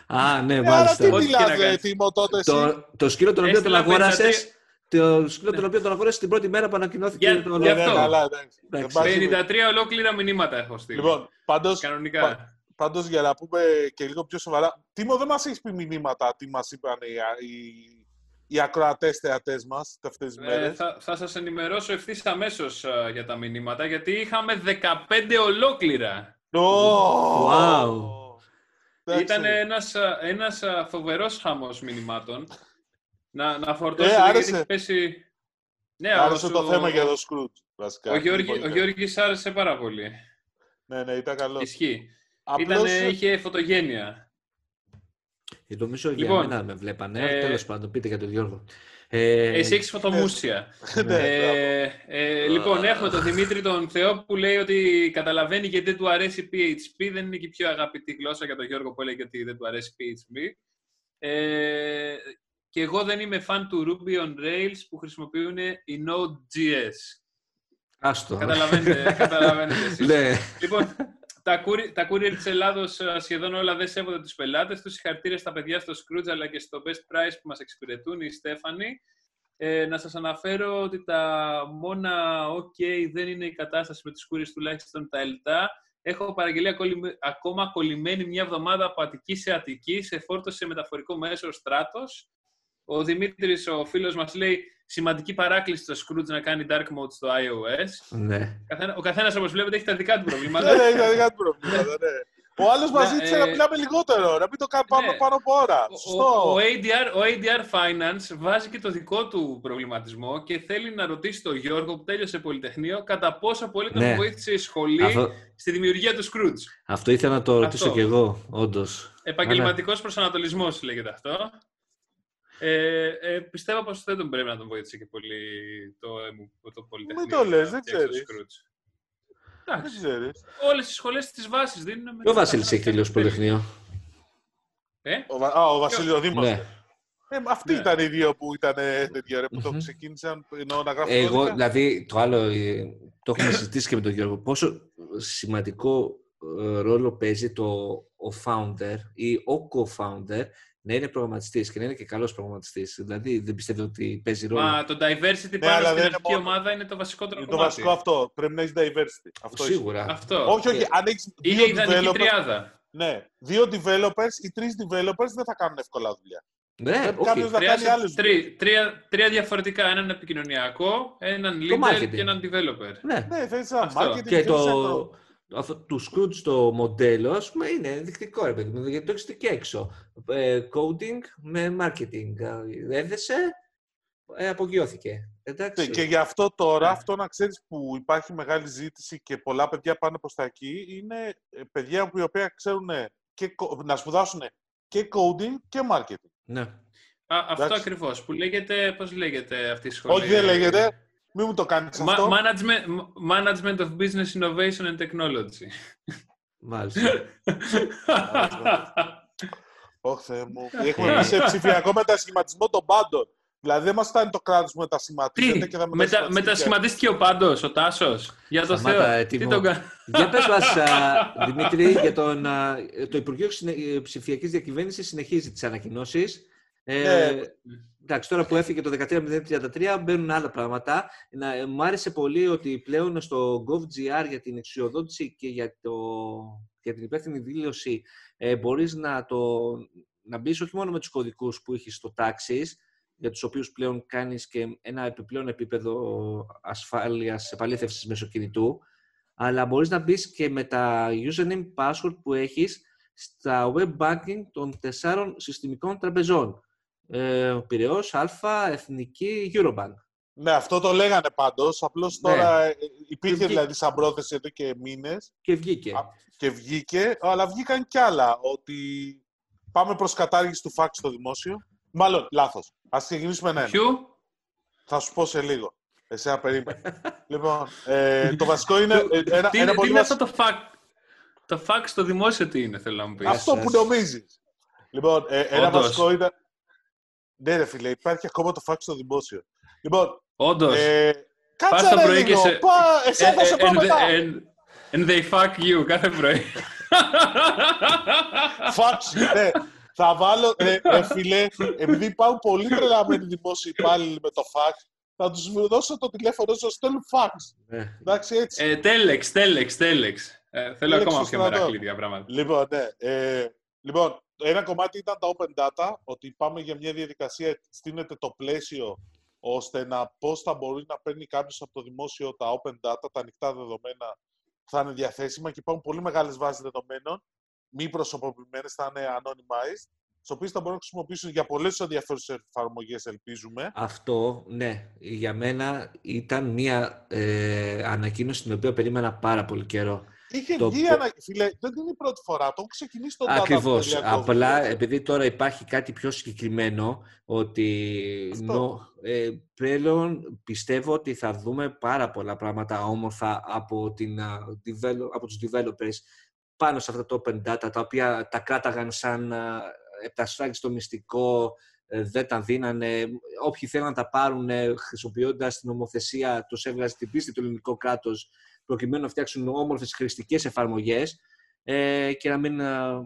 Α, ναι, Ε, άρα μάλιστα. τι Ό,τι και να μιλάς, ρε, κάνεις. Τίμω, τότε εσύ. Το, το σκύλο τον οποίο τον Έστειλα αγόρασες, το σκύλο Ναι. τον οποίο τον αγόρασες την πρώτη μέρα που ανακοινώθηκε Για- το γι' Ναι, ναι, αυτό. καλά, εντάξει. Εντάξει. Δεν πας- 53 ολόκληρα μηνύματα έχω στείλει. Λοιπόν, πάντως, Κανονικά. πα- πάντως για να πούμε και λίγο πιο σοβαρά, Τίμω δεν μας έχεις πει μηνύματα τι μας είπαν οι, οι, οι ακροατές θεατές μας αυτές τις Ε, μέρες. θα, θα σας ενημερώσω ευθύς αμέσως για τα μηνύματα, γιατί είχαμε 15 ολόκληρα. Ω, Wow. εντάξει. Ήταν ένας, α, ένας α, φοβερός χαμός μηνυμάτων. Να, να φορτώσετε, Ε, γιατί άρεσε. έχει πέσει... Ναι, Άρεσε ο- το ο- θέμα για το Σκρούτ, βασικά. Ο, Γιώργη, Πολύ ο καλό. Γιώργης άρεσε πάρα πολύ. Ναι, ναι, ήταν καλός. Ισχύει. Απλώς, Ήτανε, είχε φωτογένεια. Ε, Νομίζω για Λοιπόν, μένα με βλέπανε. ε, Τέλος πάντων, πείτε για τον Γιώργο. Ε, Εσύ έχεις φωτομούσια. ναι, μπράβο. Ε, ε, λοιπόν, έχουμε τον Δημήτρη τον Θεό που λέει ότι καταλαβαίνει γιατί δεν του αρέσει PHP. Δεν είναι και η πιο αγαπητή γλώσσα για τον Γιώργο που έλεγε ότι δεν του αρέσει PHP. Ε, και εγώ δεν είμαι fan του Ruby on Rails που χρησιμοποιούν η Node.js. Άστο. Καταλαβαίνετε, καταλαβαίνετε εσείς. Ναι. Λοιπόν, τα, courier, τα courier της Ελλάδος ε, σχεδόν όλα δεν σέβονται τους πελάτες τους. Συγχαρητήρια στα παιδιά στο Scrooge αλλά και στο Best Price που μας εξυπηρετούν, η Στέφανη. Ε, να σας αναφέρω ότι τα μόνα OK δεν είναι η κατάσταση με τους couriers τουλάχιστον τα ΕΛΤΑ. Έχω παραγγελία κολλημέ- ακόμα κολλημένη μια εβδομάδα από Αττική σε Αττική σε φόρτωση σε μεταφορικό μέσο Στράτος. Ο Δημήτρης, ο φίλος μας, λέει σημαντική παράκληση στο Scrooge να κάνει dark mode στο iOS. ναι. Καθένα- Ο καθένας, όπως βλέπετε, έχει τα δικά του Ναι, προβλήματα. ναι, ήταν δικά του προβλήματα, ναι. Ο άλλος μας Ναι, ζήτησε ε, να μιλάμε λιγότερο, να μην το κάνουμε πάνω, ναι. πάνω από ώρα. Ο- Σωστό. Ο, ο, ADR, ο ADR Finance βάζει και το δικό του προβληματισμό και θέλει να ρωτήσει τον Γιώργο που τέλειωσε Πολυτεχνείο κατά πόσο πολύ τον Ναι. βοήθησε η σχολή Αυτό, στη δημιουργία του Scrooge. αυτό ήθελα να το ρωτήσω Αυτό. κι εγώ, όντως. Επαγγελματικός προσανατολισμός λέγεται αυτό. Ε, ε, πιστεύω πως δεν τον πρέπει να τον βοήθησε και πολύ το, ε, το Πολυτεχνείο. Μην το λες, για να δεν φτιάξει το ξέρεις. Scrooge. Δεν Εντάξει, ξέρεις. όλες οι σχολές της βάσης δίνουν... Και ο Βασίλης έχει τελειώσει Πολυτεχνείο. Ε; Ο, Βα- α, ο Βασίλης ο Δήμος. Ναι. Ε, αυτοί Ναι. ήταν οι δύο που ήταν ε, τέτοια, ρε, που το Μμμ. ξεκίνησαν ενώ να γράφουν Εγώ, κώδικα. δηλαδή, το άλλο, ε, το έχουμε συζητήσει και με τον Γιώργο, πόσο σημαντικό ε, ρόλο παίζει το ο founder ή ο co-founder να είναι προγραμματιστής και να είναι και καλός προγραμματιστής. Δηλαδή, δεν πιστεύω ότι παίζει ρόλο; Μα το diversity Ναι, πάνω αλλά στην δεν είναι αρχική μόνο. ομάδα είναι το βασικότερο Είναι το κομμάτι. βασικό αυτό. Πρέπει να έχεις diversity. Αυτό είναι. Σίγουρα. Αυτό. Όχι, όχι. Και- Αν έχεις Είναι δύο η ιδανική developers, τριάδα. ναι, δύο developers ή τρεις developers δεν θα κάνουν εύκολα δουλειά. Ναι, Πρέπει όχι. κάποιος να κάνει Χρειάζεται άλλες τρι- τρία, τρία διαφορετικά. Έναν επικοινωνιακό, έναν leader marketing. και έναν developer. Ναι. Ναι, θέλει ένα Αυτό. marketing. Και θέλεις το, ένα- αυτό, του Scrooge το μοντέλο, ας πούμε, είναι ενδεικτικό, ρε παιδί μου, γιατί το έχεις και έξω. Ε, coding με marketing. Ε, Έδεσε, ε, απογειώθηκε. Εντάξει. Ναι, Και γι' αυτό τώρα, Ναι. αυτό να ξέρεις που υπάρχει μεγάλη ζήτηση και πολλά παιδιά πάνε προς τα εκεί, είναι ε, παιδιά που οι οποία ξέρουν και, κο- να σπουδάσουν και coding και marketing. Ναι. Α, αυτό Εντάξει. ακριβώς. Που λέγεται, πώς λέγεται αυτή η σχολή; Όχι, δεν λέγεται. Μην μου το κάνεις Ma- αυτό. management, management of Business Innovation and Technology. Μάλιστα. [laughs] Όχι, Θεέ μου. Έχουμε μπει σε ψηφιακό μετασχηματισμό των πάντων. Δηλαδή δεν μας φτάνει το κράτος που μετασχηματίζεται Τι, και θα μετα, μετασχηματίστηκε ο Πάντος, ο Τάσος; Για το Σταμάτα, Θεό. έτοιμο. Τι τον κα- Για πες μας, [laughs] α, Δημήτρη, για τον, α, το Υπουργείο Συνε- Ψηφιακής Διακυβέρνησης συνεχίζει τις ανακοινώσεις. Ε, Ναι. Εντάξει, τώρα που έφυγε το 13.033 μπαίνουν άλλα πράγματα. Να, ε, μου άρεσε πολύ ότι πλέον στο GovGR για την εξουσιοδότηση και για, το, για την υπεύθυνη δήλωση ε, μπορείς να, το, να μπεις όχι μόνο με τους κωδικούς που έχεις στο Taxis, για τους οποίους πλέον κάνεις και ένα επιπλέον επίπεδο ασφάλειας επαλήθευσης μέσω κινητού, αλλά μπορείς να μπεις και με τα username password που έχεις στα web banking των τεσσάρων συστημικών τραπεζών. Ε, Πυραιός, Αλφα, Εθνική, Eurobank. Ναι, αυτό το λέγανε πάντως. Απλώς Ναι. τώρα ε, υπήρχε Και βγή- δηλαδή σαν πρόθεση εδώ και μήνες Και βγήκε. Α, και βγήκε, αλλά βγήκαν κι άλλα. Ότι πάμε προς κατάργηση του φάξ στο δημόσιο. Μάλλον, λάθος. Α ξεκινήσουμε ένα. ένα. Ποιου; Θα σου πω σε λίγο. Εσένα περίμενε. [laughs] λοιπόν, ε, το βασικό είναι. ε, ένα, Τι ένα είναι, τι πολύ είναι βασικό- αυτό το fact. Το fact στο δημόσιο τι είναι, θέλω να μου πεις; Αυτό που νομίζεις. Λοιπόν, ε, ένα Όντως. βασικό ήταν. Ναι, ρε φίλε, υπάρχει ακόμα το φάξ στο δημόσιο. Λοιπόν, Όντως. ε, Πας κάτσε το ρε πρωί λίγο. και σε- Πά, εσένα θα Ε, σε ε, πάω and, μετά. and, and they fuck you κάθε πρωί. Φάξ, ναι. Θα βάλω, ε, ε, φίλε, επειδή υπάρχουν πολύ τρελαμένοι δημόσιοι υπάλληλοι με το φάξ, θα τους δώσω το τηλέφωνο σου, στέλνουν φάξ. Ναι. Εντάξει, έτσι. ε, τέλεξ, τέλεξ, τέλεξ. Ε, θέλω Τέλεξ ακόμα στο πιο στρατό. μερακλήδια πράγματα. Λοιπόν, ναι. Ε, λοιπόν, ένα κομμάτι ήταν τα open data, ότι πάμε για μια διαδικασία, στείνεται το πλαίσιο, ώστε να πώς θα μπορεί να παίρνει κάποιος από το δημόσιο τα open data, τα ανοιχτά δεδομένα που θα είναι διαθέσιμα και υπάρχουν πολύ μεγάλες βάσεις δεδομένων, μη προσωποποιημένες, θα είναι anonymized, τις οποίες θα μπορούν να χρησιμοποιήσουν για πολλές ενδιαφέρουσες εφαρμογές, ελπίζουμε. Αυτό, ναι, για μένα ήταν μια ε, ανακοίνωση την οποία περίμενα πάρα πολύ καιρό. Είχε Το βγει, πο- ανα... φίλε, δεν είναι η πρώτη φορά, το έχουν ξεκινήσει τον data Ακριβώς. τελεία gov. Απλά επειδή τώρα υπάρχει κάτι πιο συγκεκριμένο, ότι Αυτό. νο, ε, πλέον πιστεύω ότι θα δούμε πάρα πολλά πράγματα όμορφα από, την, α, develop, από τους developers πάνω σε αυτά τα open data, τα οποία τα κράταγαν σαν α, επτασφράγγι στο μυστικό, ε, δεν τα δίνανε. Όποιοι θέλουν να τα πάρουν χρησιμοποιώντας την νομοθεσία, τους έβγαζε την πίστη του ελληνικό κράτο προκειμένου να φτιάξουν όμορφες χρηστικές εφαρμογές ε, και να μην. α,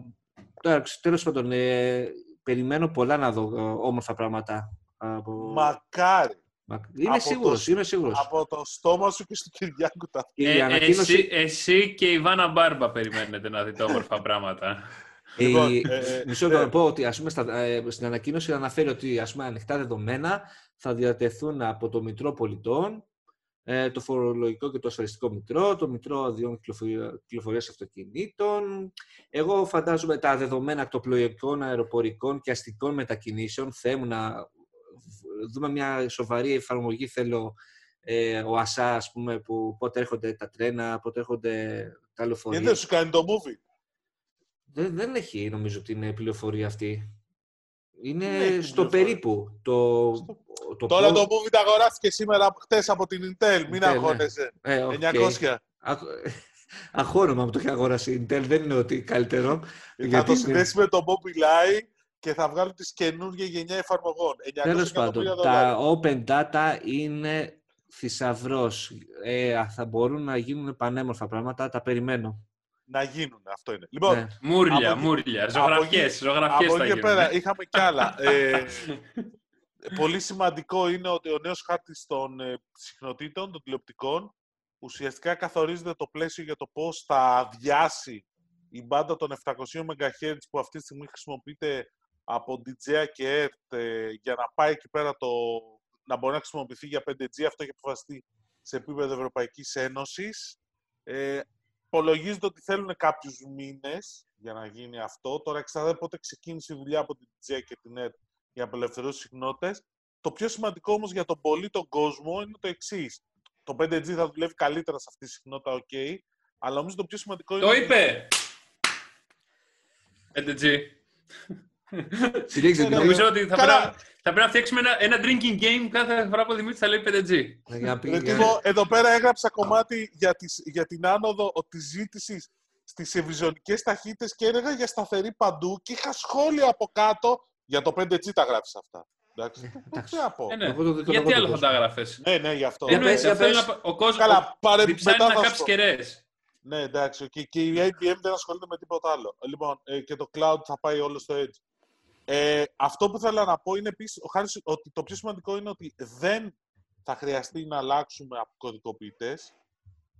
Τώρα, τέλος πάντων, ε, περιμένω πολλά να δω ε, όμορφα πράγματα. Από... Μακάρι. Μα- Είμαι από σίγουρος, το- είμαι σίγουρος. Από το στόμα σου και στο Κυριάκο τα Η Ε, ανακοίνωση... εσύ, εσύ και η Βάνα Μπάρμπα περιμένετε να δείτε όμορφα πράγματα. η- Λοιπόν, ε, ε, Μισό ναι. λεπτό να πω ότι ας πούμε, στα, ε, στην ανακοίνωση αναφέρει ότι ας πούμε, ανοιχτά δεδομένα θα διατεθούν από το Μητρό Πολιτών, ε, το φορολογικό και το ασφαλιστικό μητρό, το μητρό αδειών κυκλοφορίας αυτοκινήτων. Εγώ φαντάζομαι τα δεδομένα ακτοπλοϊκών, αεροπορικών και αστικών μετακινήσεων. Θεέ μου να δούμε μια σοβαρή εφαρμογή. Θέλω ε, ο ΑΣΑ, ας πούμε, που πότε έρχονται τα τρένα, πότε έρχονται τα λεωφορεία. Γιατί δεν σου κάνει το Moovit. Δεν, δεν έχει νομίζω την πληροφορία αυτή. Είναι Δεν έχει την στο πληροφορία. περίπου. Το, το Τώρα πο- το Moovit αγοράστηκε σήμερα, χτες από την Intel. Μην Intel, ναι. αγχώνεσαι. Ε, οκ. 900. Αγχ- Αγχώνομαι που το έχει αγοράσει η Intel, δεν είναι ότι καλύτερο. Θα γιατί το είναι- συνδέσει με το Mobileye και θα βγάλουν τις καινούργια γενιά εφαρμογών. 900 Τέλος εκατομμύρια πάντων, τα δολάρια. open data είναι θησαυρός. Ε, θα μπορούν να γίνουν πανέμορφα πράγματα, τα περιμένω. Να γίνουν, αυτό είναι. Λοιπόν, Ναι. Μούρλια, Από εκεί- μούρλια. από Ζωγραφιές, εκεί- ζωγραφιές από θα εκεί και γίνουν. πέρα είχαμε κι άλλα. [laughs] Ε, πολύ σημαντικό είναι ότι ο νέος χάρτης των ε, συχνοτήτων, των τηλεοπτικών, ουσιαστικά καθορίζεται το πλαίσιο για το πώς θα αδειάσει η μπάντα των 700 MHz που αυτή τη στιγμή χρησιμοποιείται από DJI και ERT ε, για να πάει εκεί πέρα το, να μπορεί να χρησιμοποιηθεί για 5G. Αυτό έχει αποφασιστεί σε επίπεδο Ευρωπαϊκής Ένωσης. Ε, υπολογίζεται ότι θέλουν κάποιους μήνες για να γίνει αυτό. Τώρα εξαρτάται πότε ξεκίνησε η δουλειά από την DJI και την ERT για να απελευθερώσεις συχνότητες. Το πιο σημαντικό όμως για τον πολύ τον κόσμο είναι το εξής. Το 5G θα δουλεύει καλύτερα σε αυτή τη συχνότητα, OK. Αλλά νομίζω το πιο σημαντικό είναι. Το ότι- είπε! [laughs] 5G. Συνέχιζε Ναι, την ναι, Νομίζω ότι θα Καλά. πρέπει, θα πρέπει να φτιάξουμε ένα, ένα drinking game κάθε φορά που ο Δημήτρης θα λέει 5G. Για να πει- Ρε για- Τίμω, εδώ πέρα έγραψα κομμάτι για, τις, για την άνοδο της ζήτησης στις ευρυζωνικές ταχύτητες και έλεγα για σταθερή παντού και είχα σχόλια από κάτω για το 5G τα γράφεις αυτά. Εντάξει. εντάξει. Τι να πω. Ε, ναι. Εγώ το- το- το- Γιατί το- άλλο το- θα τα έγραφες. Ναι, ναι, γι' αυτό. Για Εννοείται, πες, για θέλω πες. να- Ο κόσμος Καλά, πάρε, διψάει μετά να θα κάψεις σου πω. κεραίες. Ναι, εντάξει. Και, και η IBM δεν ασχολείται με τίποτα άλλο. Λοιπόν, ε, και το cloud θα πάει όλο στο edge. Ε, αυτό που θέλω να πω είναι επίσης ότι το πιο σημαντικό είναι ότι δεν θα χρειαστεί να αλλάξουμε αποκωδικοποιητές.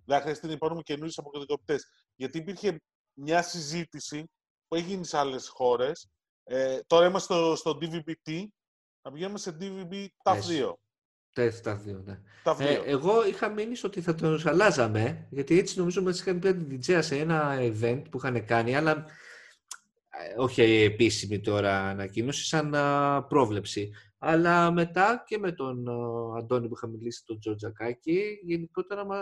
Δεν θα χρειαστεί να υπάρχουν καινούριου αποκωδικοποιητές. Γιατί υπήρχε μια συζήτηση που έγινε σε άλλες χώρες. Ε, τώρα είμαστε στο, στο DVB-T. Να πηγαίνουμε σε DVB τα Yes. δύο. Τα- τα δύο, ναι. Τα Ε, δύο. εγώ είχα μείνει στο ότι θα τον αλλάζαμε, γιατί έτσι νομίζω μας είχαν πει την DJ σε ένα event που είχαν κάνει, αλλά ε, όχι επίσημη τώρα ανακοίνωση, σαν α, πρόβλεψη. Αλλά μετά και με τον α, Αντώνη που είχα μιλήσει, τον Τζορτζακάκη, γενικότερα μα,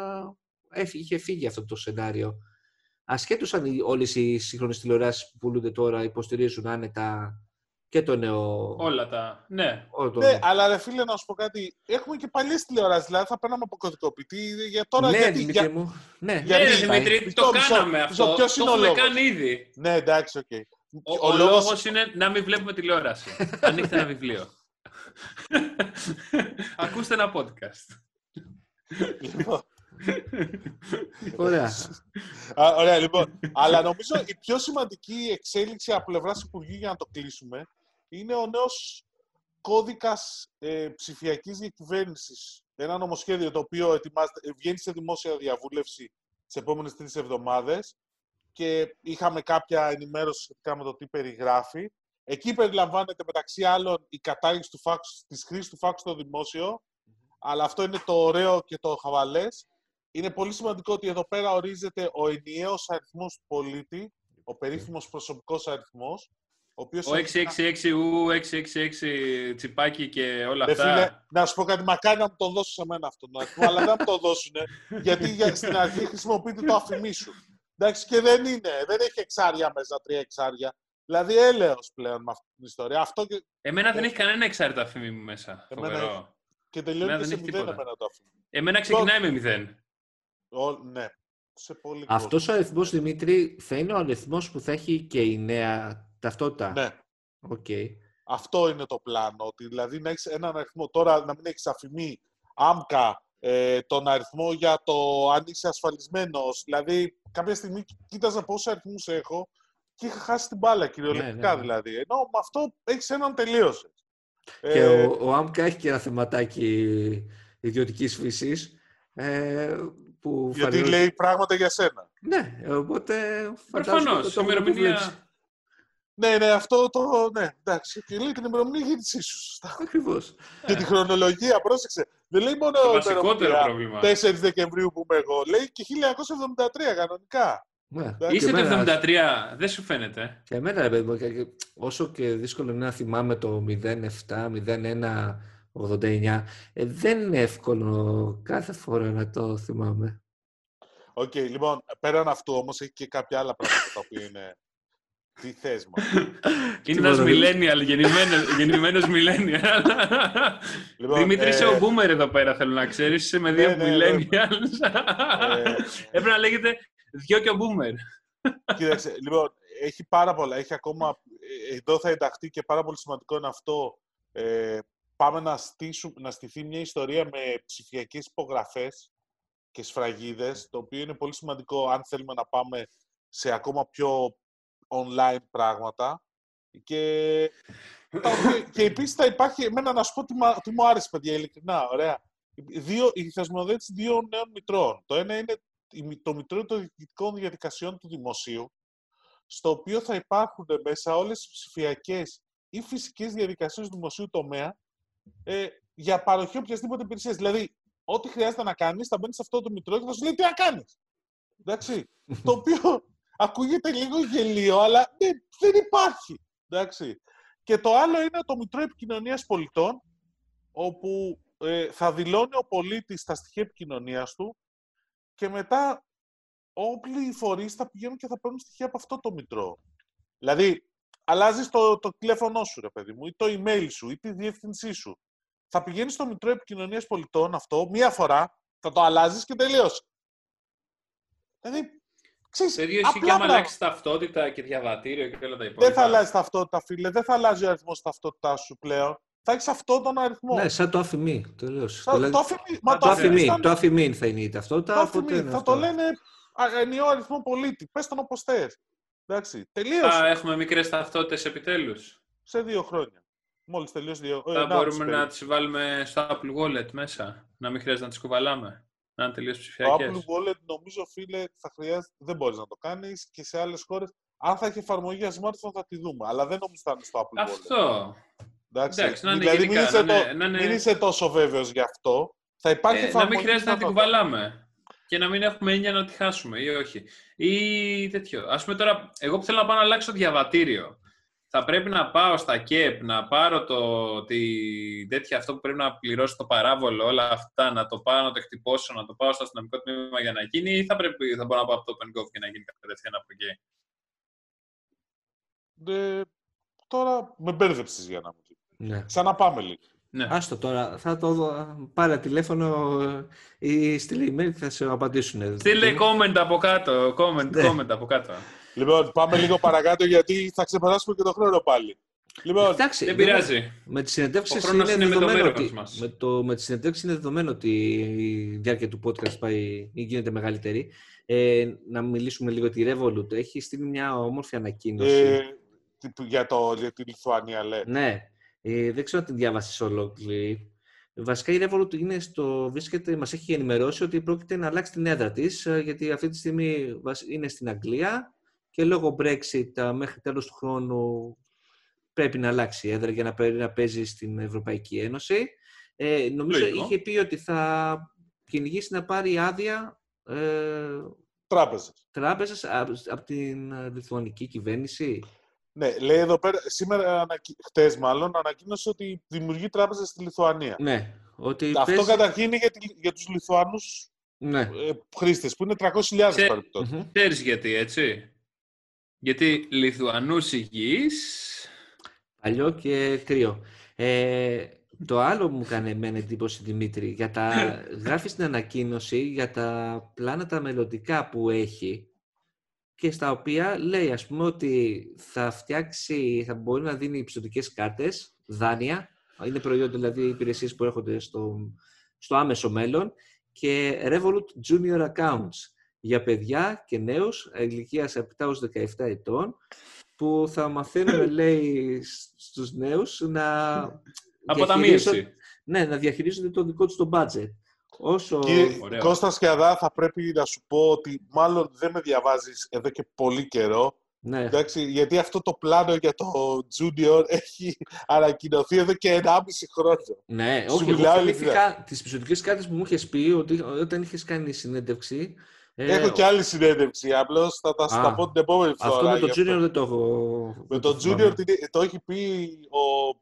έφυγε, είχε φύγει αυτό το σενάριο. Ασχέτως αν οι- όλες οι σύγχρονες τηλεοράσεις που πουλούνται τώρα υποστηρίζουν άνετα και το νέο... Όλα τα. Ναι. όλο το- Ναι, αλλά ρε φίλε, να σου πω κάτι. Έχουμε και παλιές τηλεοράσεις. Δηλαδή θα παίρναμε αποκωδικοποιητή. Για τώρα, ναι, γιατί, Δημήτρη για- μου. Ναι, Γιατί- Ναι, ρε, πάει. Δημήτρη, Μισό, το μισό, κάναμε μισό. αυτό. Ποιος Το είναι ο έχουμε λόγος; κάνει ήδη. Ναι, εντάξει, οκ. Ο, ο, λόγος είναι να μην βλέπουμε τηλεόραση. [laughs] Ανοίξτε ένα βιβλίο. Ακούστε ένα podcast. Λοιπόν, Ωραία. α, ωραία, λοιπόν. Αλλά νομίζω η πιο σημαντική εξέλιξη από πλευράς Υπουργείου για να το κλείσουμε είναι ο νέος κώδικας ε, ψηφιακής διακυβέρνησης. Ένα νομοσχέδιο το οποίο ετοιμάζεται, ε, βγαίνει σε δημόσια διαβούλευση τις επόμενες τρεις εβδομάδες και είχαμε κάποια ενημέρωση σχετικά με το τι περιγράφει. Εκεί περιλαμβάνεται μεταξύ άλλων η κατάργηση του φάξ, της χρήσης του φάξ στο δημόσιο, αλλά αυτό είναι το ωραίο και το χαβαλές. Είναι πολύ σημαντικό ότι εδώ πέρα ορίζεται ο ενιαίος αριθμός του πολίτη, ο περίφημος προσωπικός αριθμός, ο οποίος... Ο 666U, 666 τσιπάκι και όλα Ρε αυτά. φίλε, να σου πω κάτι, μακάρι να μου το δώσουν σε μένα αυτόν τον αριθμό, αλλά δεν μου το δώσουν, γιατί για, στην αρχή χρησιμοποιείται το ΑΦΜ σου. Εντάξει, και δεν είναι, δεν έχει εξάρια μέσα, τρία εξάρια. Δηλαδή έλεος πλέον με αυτή την ιστορία. Αυτό και, Εμένα δεν έχει κανένα εξάρι το ΑΦΜ μου μέσα. Εμένα Φοβερό. και τελειώνει Εμένα και δεν σε έχει μηδέν τίποτα. εμένα το ΑΦΜ. Εμένα ξεκινάει με μηδέν. Ο, ναι, σε πολύ Αυτός ο κόσμο. αριθμός, Δημήτρη, θα είναι ο αριθμός που θα έχει και η νέα ταυτότητα; Ναι, Οκ. αυτό είναι το πλάνο. Ότι δηλαδή να έχεις έναν αριθμό, τώρα να μην έχεις αφημί, άμκα, ε, τον αριθμό για το αν είσαι ασφαλισμένος. Δηλαδή, κάποια στιγμή κοίταζα πόσους αριθμούς έχω και είχα χάσει την μπάλα κυριολεκτικά Ναι, ναι, ναι. δηλαδή. Ενώ με αυτό έχεις έναν τελείωσες. Και Ε, ο, ο ΆΜΚΑ έχει και ένα θεματάκι ιδιωτικής φύσης. Ε, που γιατί φανερό- λέει πράγματα για σένα. Ναι, οπότε Προφανώς, φαντάζομαι το- το ημερομηνία- προβλέψει. Ναι, ναι, αυτό το. Ναι, εντάξει. Και λέει την ημερομηνία γέννησή σου. σωστά. Ακριβώς. Και τη χρονολογία, πρόσεξε. Δεν λέει μόνο Το η βασικότερο ημερομηνία πρόβλημα. 4 Δεκεμβρίου που είμαι εγώ. Λέει και 1973 κανονικά. Ναι. Εντάξει, Είσαι Και το εμένα- 73, δεν σου φαίνεται. Και εμένα, ρε παιδί μου, και- και όσο και δύσκολο είναι να θυμάμαι το 07, 01, 89, ε, δεν είναι εύκολο κάθε φορά να το θυμάμαι. Οκ, λοιπόν, πέραν αυτού όμως έχει και κάποια άλλα πράγματα τα οποία είναι. Τι θες, μα. [laughs] Είναι ένας Τίποτα, millennial, γεννημένος, γεννημένος millennial. [laughs] Λοιπόν, Δημήτρη, είσαι ε, ο boomer εδώ πέρα, θέλω να ξέρεις. Είσαι με δύο Ναι, ναι, millennials. Ε, [laughs] Έπρεπε να λέγεται δυο και ο boomer. Κοίταξε, λοιπόν, έχει πάρα πολλά. Έχει ακόμα. ε, Εδώ θα ενταχθεί και πάρα πολύ σημαντικό είναι αυτό. Ε, πάμε να, στήσουμε, να στηθεί μια ιστορία με ψηφιακές υπογραφές και σφραγίδες, το οποίο είναι πολύ σημαντικό αν θέλουμε να πάμε σε ακόμα πιο online πράγματα. Και, τα οποία- [laughs] και επίσης θα υπάρχει, εμένα να σου πω τι, μα- τι μου άρεσε, παιδιά, ειλικρινά, ωραία. Δύο, η θεσμοθέτηση δύο νέων μητρών. Το ένα είναι η μη- το Μητρό των Διοικητικών Διαδικασιών του Δημοσίου, στο οποίο θα υπάρχουν μέσα όλες οι ψηφιακές ή φυσικές διαδικασίες του δημοσίου τομέα ε, για παροχή οποιασδήποτε υπηρεσίας. Δηλαδή, ό,τι χρειάζεται να κάνεις, θα μπαίνεις σε αυτό το Μητρό και θα σου λέει τι να κάνεις. Εντάξει. το [laughs] οποίο ακούγεται λίγο γελίο, αλλά ναι, δεν υπάρχει. Εντάξει. Και το άλλο είναι το Μητρό Επικοινωνίας Πολιτών, όπου ε, θα δηλώνει ο πολίτης τα στοιχεία επικοινωνίας του και μετά όποιοι οι φορείς θα πηγαίνουν και θα παίρνουν στοιχεία από αυτό το μητρό. Δηλαδή, αλλάζεις το, το τηλέφωνό σου, ρε παιδί μου, ή το email σου, ή τη διεύθυνσή σου. Θα πηγαίνεις στο Μητρό Επικοινωνίας Πολιτών αυτό μία φορά, θα το αλλάζεις και τελείωσε. Δηλαδή, ξέρεις, Το ίδιο ισχύει και απλά άμα πράγματα. αλλάξει ταυτότητα και διαβατήριο και όλα τα υπόλοιπα. Δεν θα αλλάζει ταυτότητα, φίλε. Δεν θα αλλάζει ο αριθμός ταυτότητάς σου πλέον. θα έχεις αυτό τον αριθμό. Ναι, σαν το αφημί. Τελείω. Θα- το αφημί- μα το αφημί. ήταν- Το αφημί θα είναι η ταυτότητα. το οπότε αφημί. είναι Θα αυτό. το λένε α, ενιαίο αριθμό πολίτη. Πες τον όπως θες. Εντάξει, Θα τελείωσε έχουμε μικρές ταυτότητες επιτέλους. σε δύο χρόνια. Μόλις τελειώσει δύο ε, Θα ένα μπορούμε περίπου. να τις βάλουμε στο Apple Wallet μέσα. Να μην χρειάζεται να τις κουβαλάμε. Να είναι τελείως Το ψηφιακές. Apple Wallet νομίζω, φίλε, θα χρειάζεται, δεν μπορείς να το κάνεις και σε άλλες χώρες. Αν θα έχει εφαρμογή για smartphone θα τη δούμε, αλλά δεν νομίζω θα είναι στο Apple Wallet. Αυτό. Εντάξει, Εντάξει, να είναι δηλαδή μην γενικά, είσαι, να είναι- το- να είναι- μην είσαι τόσο βέβαιος γι' αυτό. Θα υπάρχει Ε, να εφαρμογή μην χρειάζεται να που την θα το- κουβαλάμε. Και να μην έχουμε έννοια να τη χάσουμε ή όχι. Ή τέτοιο. Ας πούμε τώρα, εγώ που θέλω να πάω να αλλάξω διαβατήριο. Θα πρέπει να πάω στα ΚΕΠ, να πάρω το, τη, τέτοια, αυτό που πρέπει να πληρώσω το παράβολο, όλα αυτά, να το πάω, να το εκτυπώσω, να το πάω στο αστυνομικό τμήμα για να γίνει, ή θα, πρέπει, θα μπορώ να πάω από το OpenGov και να γίνει κατευθείαν από εκεί; Ε, τώρα με μπέρδεψες για να μου πεις. Ναι. Ξαναπάμε λίγο. Ναι. Άστο τώρα, θα το δω. Πάρε τηλέφωνο ε, ή στείλε email και θα σε απαντήσουν. Στείλε comment από κάτω, comment, Ναι. comment από κάτω. Λοιπόν, πάμε λίγο παρακάτω γιατί θα ξεπεράσουμε και τον χρόνο πάλι. Λοιπόν, Εντάξει, Δεν βέβαια, πειράζει. Με τις συνεντεύξεις Ο χρόνος είναι, είναι με το δεδομένο μέρος ότι, μας. με, το, με τις συνεντεύξεις είναι δεδομένο ότι η διάρκεια του podcast πάει ή γίνεται μεγαλύτερη. Ε, να μιλήσουμε λίγο τη Revolut. Έχει στείλει μια όμορφη ανακοίνωση. ε, τι- για, το, για τη Λιθουανία λέει. Ναι, ε, δεν ξέρω αν την διάβασες ολόκληρη. Βασικά η Revolut είναι στο, βρίσκεται, μας έχει ενημερώσει ότι πρόκειται να αλλάξει την έδρα της, ε, γιατί αυτή τη στιγμή βασ- είναι στην Αγγλία και λόγω Brexit ε, μέχρι τέλος του χρόνου πρέπει να αλλάξει η έδρα για να, πέ- να παίζει στην Ευρωπαϊκή Ένωση. Ε, νομίζω Λογικό. είχε πει ότι θα κυνηγήσει να πάρει άδεια ε, Τράπεζες. τράπεζας από την ε, λιθουανική κυβέρνηση. Ναι, λέει εδώ πέρα, σήμερα, ανακοι... χτες μάλλον, ανακοίνωσε ότι δημιουργεί τράπεζα στη Λιθουανία. Ναι, ότι Αυτό παίζει- καταρχήν είναι για, τη- για τους Λιθουανούς Ναι. ε, χρήστες, που είναι 300.000 Ξέ- παρεπτώσει. Μμμ. Ξέρεις γιατί, έτσι. Γιατί Λιθουανούς υγιείς... Παλιό και κρύο. Ε, το άλλο που μου έκανε εμένα εντύπωση, Δημήτρη, για τα, [clears throat] γράφεις στην ανακοίνωση για τα πλάνα τα μελλοντικά που έχει και στα οποία λέει, ας πούμε, ότι θα φτιάξει, θα μπορεί να δίνει πιστοτικές κάρτες, δάνεια, είναι προϊόντα, δηλαδή υπηρεσίες που έρχονται στο, στο άμεσο μέλλον. Και Revolut Junior Accounts για παιδιά και νέους ηλικίας 7 έως 17 ετών που θα μαθαίνουν, [coughs] λέει, στους νέους να Αποταμίευση. διαχειρίζονται- Ναι, να διαχειρίζονται το δικό τους το budget. Όσο... Κύριε Ωραίο. Κώστας Σκιαδά, θα πρέπει να σου πω ότι μάλλον δεν με διαβάζεις εδώ και πολύ καιρό. Ναι. Εντάξει, γιατί αυτό το πλάνο για το Junior έχει ανακοινωθεί εδώ και 1,5 χρόνο. Ναι, Σου όχι, εγώ μιλάω θυμήθηκα τις πιστοτικές κάρτες που μου είχες πει ότι όταν είχες κάνει συνέντευξη ε, Έχω και άλλη συνέντευξη, απλώς θα τα, Α, τα πω την επόμενη φορά. Αυτό με το γι' Junior δεν το έχω... Με δεν το το θυμάμαι. Junior την- το έχει πει ο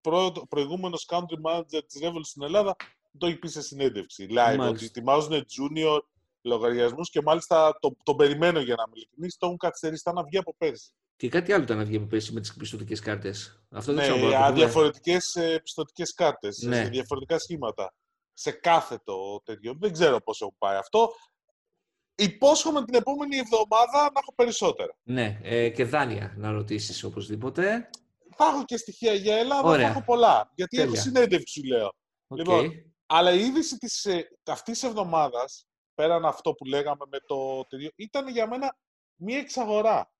προ, προηγούμενος country manager της Revolut στην Ελλάδα, το έχει πει σε συνέντευξη. Live, Μάλιστα. ότι ετοιμάζουν Junior λογαριασμούς και μάλιστα το, τον περιμένω για να είμαι ειλικρινής, το έχουν καθυστερήσει, ήταν να βγει από πέρσι. Και κάτι άλλο ήταν να βγει από πέρσι με τις πιστοτικές κάρτες. Αυτό δεν Ναι, ξέρω αν μπορούμε α, να το πούμε. διαφορετικές ε, πιστωτικές κάρτες, Ναι. σε διαφορετικά σχήματα. Σε κάθε το τέτοιο. Δεν ξέρω πώς έχουν πάει αυτό. Υπόσχομαι την επόμενη εβδομάδα να έχω περισσότερα. Ναι, ε, και δάνεια να ρωτήσεις οπωσδήποτε. Θα έχω και στοιχεία για Ελλάδα, Ωραία. θα έχω πολλά. Γιατί έχω Τέλεια. συνέντευξη, σου λέω. Οκ. Λοιπόν, Αλλά η είδηση της, ε, αυτής της εβδομάδας, πέραν αυτό που λέγαμε με το τελείω, ήταν για μένα μία εξαγορά.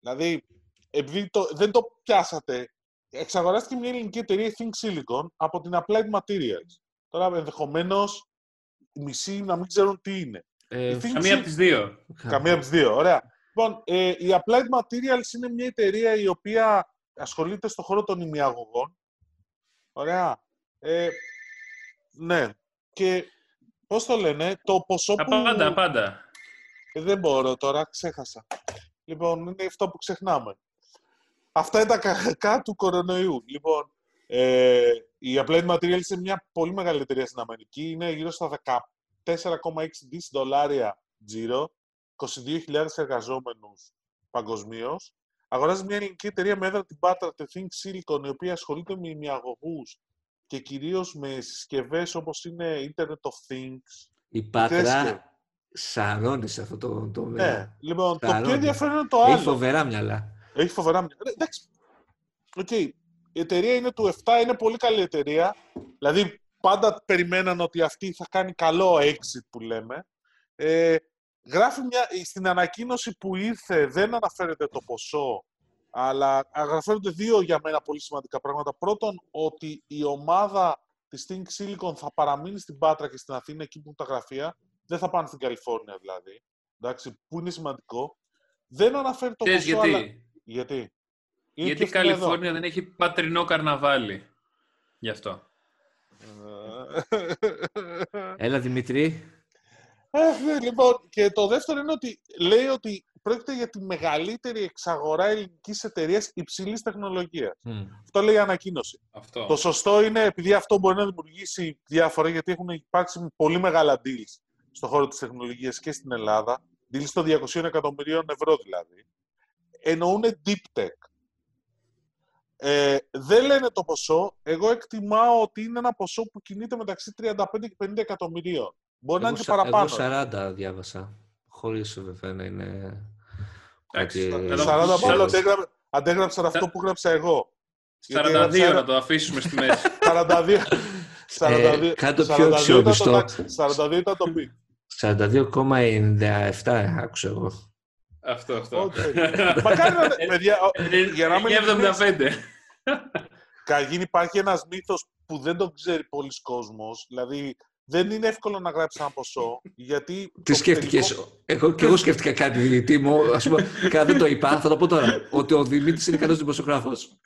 Δηλαδή, επειδή το, δεν το πιάσατε, εξαγοράστηκε μια ελληνική εταιρεία Think Silicon από την Applied Materials. Τώρα, ενδεχομένως οι μισοί να μην ξέρουν τι είναι. Ε, Η Think Καμία από τις δύο. Καμία από τις δύο. Ωραία. Λοιπόν, ε, η Applied Materials είναι μια εταιρεία η οποία ασχολείται στον χώρο των ημιαγωγών. Ωραία. Ε, ναι. Και πώς το λένε, το ποσό που... Απάντα, απάντα. Ε, δεν μπορώ τώρα, ξέχασα. Λοιπόν, είναι αυτό που ξεχνάμε. Αυτά είναι τα κακά του κορονοϊού. Λοιπόν, ε, η Applied Materials είναι μια πολύ μεγάλη εταιρεία στην Αμερική. Είναι γύρω στα 14,6 δις δολάρια τζίρο, 22.000 εργαζόμενους παγκοσμίως. Αγοράζει μια ελληνική εταιρεία με έδρα την Πάτρα, τη Think Silicon, η οποία ασχολείται με ημιαγωγούς και κυρίως με συσκευές όπως είναι Internet of Things. η Τέσκε. Πάτρα σαρώνεις σε αυτό το τομέα. Ναι, λοιπόν, το Καρόνι. πιο ενδιαφέρον είναι το Έχει άλλο. φοβερά μυαλά. Έχει φοβερά μυαλά. Ε, Εντάξει. Οκ. Η εταιρεία είναι του 7, είναι πολύ καλή εταιρεία. Δηλαδή, πάντα περιμέναν ότι αυτή θα κάνει καλό exit που λέμε. Ε, γράφει μια, στην ανακοίνωση που ήρθε, δεν αναφέρεται το ποσό, αλλά αναφέρονται δύο για μένα πολύ σημαντικά πράγματα. Πρώτον, ότι η ομάδα της Think Silicon θα παραμείνει στην Πάτρα και στην Αθήνα, εκεί που είναι τα γραφεία. Δεν θα πάνε στην Καλιφόρνια, δηλαδή. Εντάξει, που είναι σημαντικό. Δεν αναφέρει το Ξέρεις ποσό, γιατί; αλλά... Γιατί; Είναι Γιατί η πιο φθηνά εδώ. Καλιφόρνια δεν έχει πατρινό καρναβάλι. Γι' αυτό. [laughs] Έλα, Δημητρή. Ε, ναι, λοιπόν, και το δεύτερο είναι ότι λέει ότι πρόκειται για τη μεγαλύτερη εξαγορά ελληνικής εταιρείας υψηλής τεχνολογίας. Μμ. Αυτό λέει η ανακοίνωση. Αυτό. Το σωστό είναι, επειδή αυτό μπορεί να δημιουργήσει διάφορα, γιατί έχουν υπάρξει πολύ μεγάλα deals στον χώρο της τεχνολογίας και στην Ελλάδα, deals των 200 εκατομμυρίων ευρώ δηλαδή, εννοούν deep tech. Ε, δεν λένε το ποσό. Εγώ εκτιμάω ότι είναι ένα ποσό που κινείται μεταξύ 35 και 50 εκατομμυρίων. Μπορεί να Εγώ, είναι και σα- παραπάνω. εγώ 40 διάβασα. Χωρίς βέβαια να είναι... Εντάξει, κάτι- εδώ- 40 Εδώ- μάλλον αντέγρα- αντέγραψαν αυτό που γράψα εγώ. Γιατί 42 έγραψα- να το αφήσουμε στη μέση. [laughs] 42. 42, κάτω πιο 42 ήταν το αξιόπιστο. τάξη, 42 ήταν το πικ. 42,97 άκουσα εγώ. Αυτό, αυτό. Οκ. [laughs] Μακάρι να είναι- παιδιά, ο- για να είμαι ειλικρινής, 75. Again υπάρχει ένας μύθος που δεν τον ξέρει πολλοί κόσμος. Δηλαδή, δεν είναι εύκολο να γράψει ένα ποσό, γιατί... Τι το σκέφτηκες; τελικό- Εγώ και εγώ σκέφτηκα κάτι διαιτή μου. Α πούμε, καλά δεν το είπα, θα το πω τώρα. Ότι ο Δημήτρης είναι καλός δημοσιογράφος.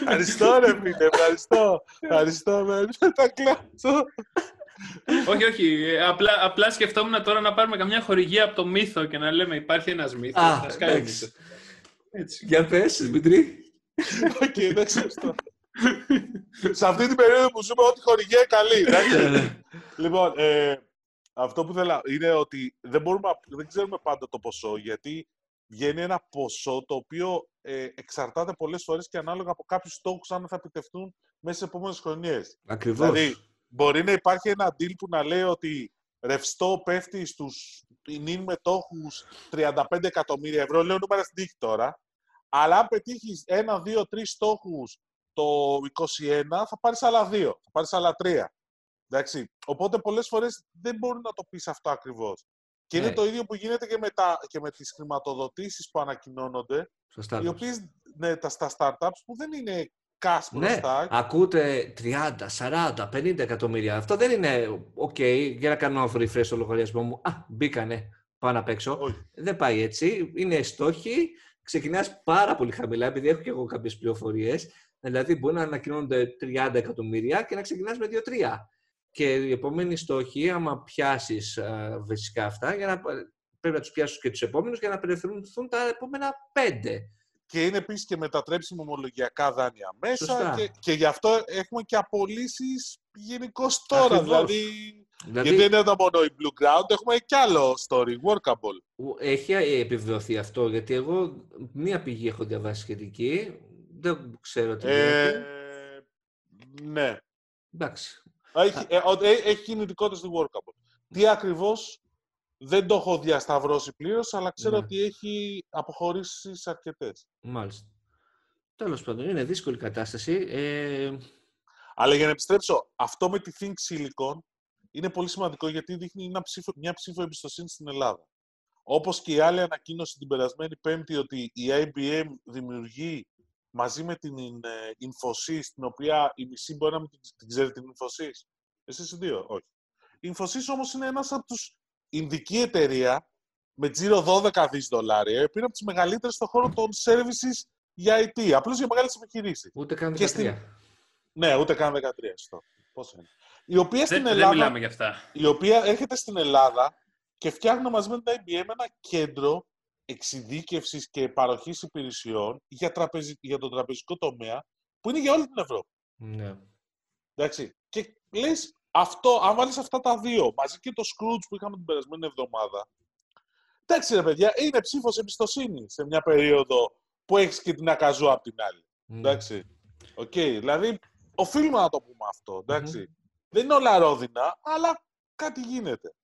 Ευχαριστώ ρε φίλε, ευχαριστώ. Ευχαριστώ, με [laughs] τα κλάψω. Όχι, όχι. ε, Απλά, απλά σκεφτόμουν τώρα να πάρουμε καμιά χορηγία από το μύθο και να λέμε υπάρχει ένας μύθος. Α, θα σκάει ο εντάξει. μύθος. Έτσι. Για πες, Δημήτρη. Οκ, εντάξει, ευχαριστώ. Σε αυτή την περίοδο που ζούμε, ό,τι χορηγία είναι καλή. εντάξει. Λοιπόν, ε, αυτό που θέλω είναι ότι δεν, μπορούμε, απ- δεν ξέρουμε πάντα το ποσό, γιατί βγαίνει ένα ποσό το οποίο ε, εξαρτάται πολλές φορές και ανάλογα από κάποιους στόχους αν θα επιτευχθούν μέσα στις επόμενες χρονιές. Ακριβώς. Δηλαδή, μπορεί να υπάρχει ένα deal που να λέει ότι ρευστό πέφτει στους νυν μετόχους 35 εκατομμύρια ευρώ, λέω νούμερα στην τύχη τώρα, αλλά αν πετύχεις ένα, δύο, τρεις στόχους το 21, θα πάρεις άλλα δύο, θα πάρεις άλλα τρία. Εντάξει. Οπότε πολλές φορές δεν μπορεί να το πεις αυτό ακριβώς. Και είναι Ναι. το ίδιο που γίνεται και με, τα, και με τις χρηματοδοτήσεις που ανακοινώνονται, Σωστά. οι οποίες ναι, τα, στα startups που δεν είναι cash Ναι, μπροστά. ακούτε 30, 40, 50 εκατομμύρια. Αυτό δεν είναι OK για να κάνω refresh στο λογαριασμό μου. Α, μπήκανε. Πάω να παίξω. Όχι. Δεν πάει έτσι. Είναι στόχοι. Ξεκινάς πάρα πολύ χαμηλά, επειδή έχω και εγώ κάποιες πληροφορίες. Δηλαδή, μπορεί να ανακοινώνονται 30 εκατομμύρια και να ξεκινάς με 2-3. Και οι επόμενοι στόχοι, άμα πιάσεις βασικά αυτά, για να, πρέπει να τους πιάσεις και τους επόμενους για να απελευθερωθούν τα επόμενα 5. Και είναι επίσης και μετατρέψιμο ομολογιακά δάνεια μέσα. Σωστά. Και, και γι' αυτό έχουμε και απολύσεις γενικώ τώρα. Ακριβώς. Δηλαδή, Δηλαδή, Γιατί δεν ήταν μόνο η Blue Ground, έχουμε και άλλο story, workable. Έχει επιβεβαιωθεί αυτό, γιατί εγώ μία πηγή έχω διαβάσει σχετική. Δεν ξέρω τι γίνεται. Ε, ναι. Εντάξει. Έχει, ε, ο- ε, έχει κινητικότητα στη workable. Τι ακριβώς δεν το έχω διασταυρώσει πλήρως, αλλά ξέρω Ναι. ότι έχει αποχωρήσεις αρκετές. Μάλιστα. Τέλος πάντων, είναι δύσκολη κατάσταση. Ε, Αλλά για να επιστρέψω, αυτό με τη Think Silicon είναι πολύ σημαντικό γιατί δείχνει ένα ψήφο, μια ψήφο εμπιστοσύνη στην Ελλάδα. Όπως και η άλλη ανακοίνωση την περασμένη Πέμπτη ότι η IBM δημιουργεί μαζί με την ε, Infosys, την οποία η μισή μπορεί να μην την, την ξέρει την Infosys. Εσείς οι δύο, όχι. Η Infosys όμως είναι ένας από τους Ινδική εταιρεία με τζίρο 12 δις δολάρια, η οποία είναι από τις μεγαλύτερες στον χώρο των services για IT, απλώς για μεγάλες επιχειρήσεις. ούτε καν 13. Και στην- Ναι, ούτε καν 13. Στο. Πώς είναι. Η οποία στην Δεν, δεν Ελλάδα, μιλάμε γι' αυτά. η οποία έρχεται στην Ελλάδα και φτιάχνει μαζί με την IBM ένα κέντρο εξειδίκευσης και παροχής υπηρεσιών για, τραπεζι... για τον τραπεζικό τομέα που είναι για όλη την Ευρώπη. Ναι. Εντάξει. Και λες, αυτό, αν βάλεις αυτά τα δύο, μαζί και το Skroutz που είχαμε την περασμένη εβδομάδα, εντάξει ρε παιδιά, είναι ψήφος εμπιστοσύνης σε μια περίοδο που έχεις και την Akazoo απ' την άλλη. Ναι. Εντάξει. Οκ. Δηλαδή, οφείλουμε να το πούμε αυτό. εντάξει. Δεν είναι όλα ρόδινα, αλλά κάτι γίνεται.